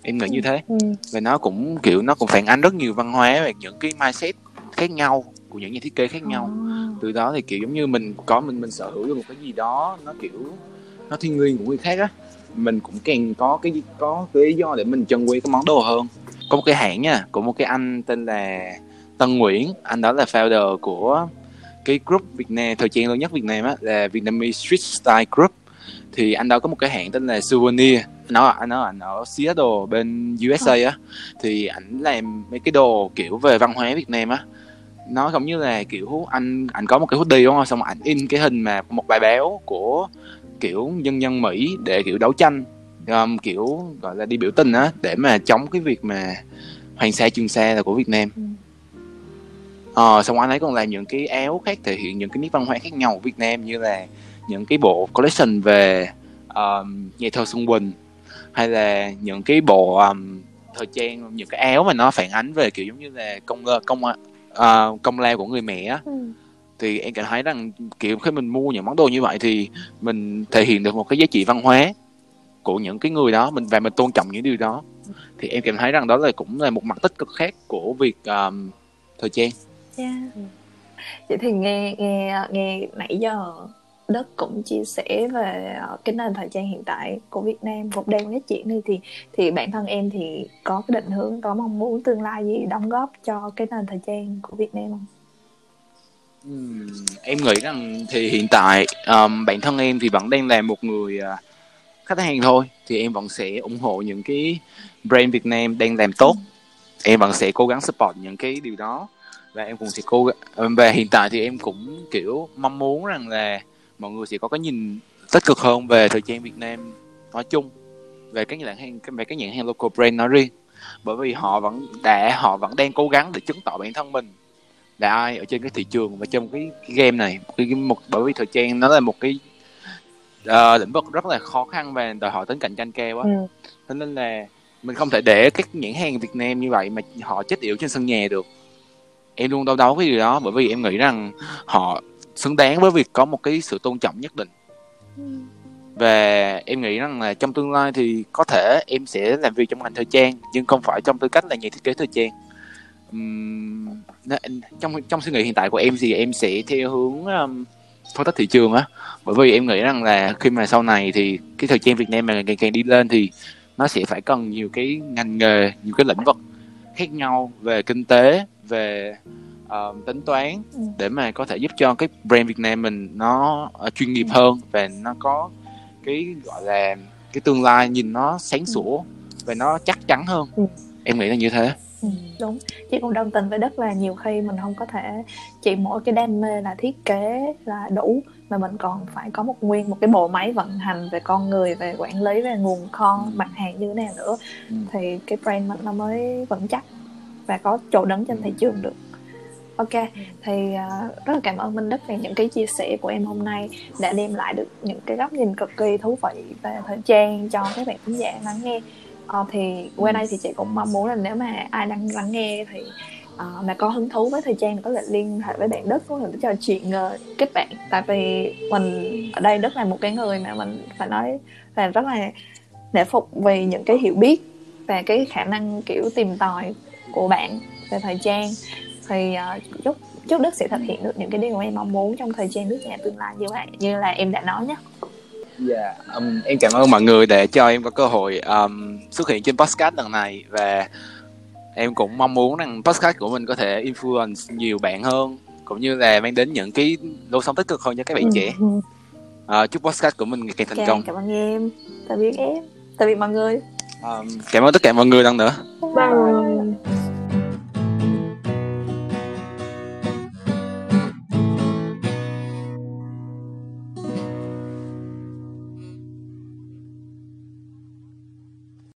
Em nghĩ ừ. như thế ừ. và nó cũng kiểu nó cũng phản ánh rất nhiều văn hóa và những cái mindset khác nhau của những nhà thiết kế khác nhau à. từ đó thì kiểu giống như mình có mình mình sở hữu được một cái gì đó nó kiểu nó thiên liêng của người khác á mình cũng càng có cái có cái lý do để mình trân quý cái món đồ hơn có một cái hãng nha của một cái anh tên là Tân Nguyễn anh đó là founder của cái group Việt Nam thời trang lớn nhất Việt Nam á là Vietnamese Street Style Group thì anh đó có một cái hãng tên là Souvenir. Nó anh nói anh ở Seattle bên USA á. Thì ảnh làm mấy cái đồ kiểu về văn hóa Việt Nam á. Nó giống như là kiểu anh anh có một cái hoodie đúng không? Xong ảnh in cái hình mà một bài báo của kiểu nhân nhân Mỹ để kiểu đấu tranh um, kiểu gọi là đi biểu tình á để mà chống cái việc mà hoàng sa trường sa là của Việt Nam. Ừ. ờ xong anh ấy còn làm những cái áo khác thể hiện những cái nét văn hóa khác nhau của Việt Nam như là những cái bộ collection về um, nhà thơ Xuân Quỳnh hay là những cái bộ um, thời trang những cái áo mà nó phản ánh về kiểu giống như là công công uh, công lao của người mẹ á ừ. thì em cảm thấy rằng kiểu khi mình mua những món đồ như vậy thì mình thể hiện được một cái giá trị văn hóa của những cái người đó mình và mình tôn trọng những điều đó thì em cảm thấy rằng đó là cũng là một mặt tích cực khác của việc um, thời trang. Yeah. Vậy thì nghe nghe nghe nãy giờ đất cũng chia sẻ về ờ, cái nền thời trang hiện tại của Việt Nam. Một đang phát triển đi thì thì bản thân em thì có cái định hướng có mong muốn tương lai gì đóng góp cho cái nền thời trang của Việt Nam không? Ừ, em nghĩ rằng thì hiện tại um, bản thân em thì vẫn đang là một người uh, khách hàng thôi. Thì em vẫn sẽ ủng hộ những cái brand Việt Nam đang làm tốt. Em vẫn sẽ cố gắng support những cái điều đó. Và em cũng sẽ cố gắng ờ, và hiện tại thì em cũng kiểu mong muốn rằng là mọi người sẽ có cái nhìn tích cực hơn về thời trang Việt Nam nói chung về các nhãn hàng về các nhãn hàng local brand nói riêng. Bởi vì họ vẫn đã họ vẫn đang cố gắng để chứng tỏ bản thân mình. Là ai ở trên cái thị trường và trong cái, cái game này cái, một bởi vì thời trang nó là một cái uh, lĩnh vực rất là khó khăn và đòi hỏi tính cạnh tranh cao quá ừ. thế nên là mình không thể để các nhãn hàng Việt Nam như vậy mà họ chết yểu trên sân nhà được. Em luôn đau đấu cái điều đó bởi vì em nghĩ rằng họ xứng đáng với việc có một cái sự tôn trọng nhất định. Ừ. và em nghĩ rằng là trong tương lai thì có thể em sẽ làm việc trong ngành thời trang nhưng không phải trong tư cách là nhà thiết kế thời trang. Uhm, trong trong suy nghĩ hiện tại của em thì em sẽ theo hướng um, phân tích thị trường á. Bởi vì em nghĩ rằng là khi mà sau này thì cái thời trang Việt Nam mà ngày càng đi lên thì nó sẽ phải cần nhiều cái ngành nghề nhiều cái lĩnh vực khác nhau về kinh tế về uh, tính toán ừ. để mà có thể giúp cho cái brand Việt Nam mình nó uh, chuyên nghiệp ừ. hơn và nó có cái gọi là cái tương lai nhìn nó sáng ừ. sủa và nó chắc chắn hơn em nghĩ là như thế Ừ, đúng chị cũng đồng tình với đất là nhiều khi mình không có thể chỉ mỗi cái đam mê là thiết kế là đủ mà mình còn phải có một nguyên một cái bộ máy vận hành về con người về quản lý về nguồn kho mặt hàng như thế nào nữa ừ. thì cái brand mình nó mới vững chắc và có chỗ đứng trên thị trường được ok thì uh, rất là cảm ơn minh đức về những cái chia sẻ của em hôm nay đã đem lại được những cái góc nhìn cực kỳ thú vị về thời trang cho các bạn khán giả lắng nghe. Uh, thì qua đây thì chị cũng mong muốn là nếu mà ai đang lắng nghe thì uh, mà có hứng thú với thời trang thì có thể liên hệ với bạn Đức có thể trò chuyện uh, kết bạn. Tại vì mình ở đây Đức là một cái người mà mình phải nói là rất là nể phục vì những cái hiểu biết và cái khả năng kiểu tìm tòi của bạn về thời trang thì uh, chúc chúc Đức sẽ thực hiện được những cái điều mà em mong muốn trong thời trang nước nhà tương lai như vậy như là em đã nói nhé. Dạ, yeah, um, em cảm ơn mọi người để cho em có cơ hội um, xuất hiện trên podcast lần này và em cũng mong muốn rằng podcast của mình có thể influence nhiều bạn hơn cũng như là mang đến những cái lối sống tích cực hơn cho các bạn ừ. trẻ. Uh, chúc podcast của mình ngày càng thành okay, công. Cảm ơn em. Tạm biệt em. Tạm biệt mọi người. um, cảm ơn tất cả mọi người lần nữa bye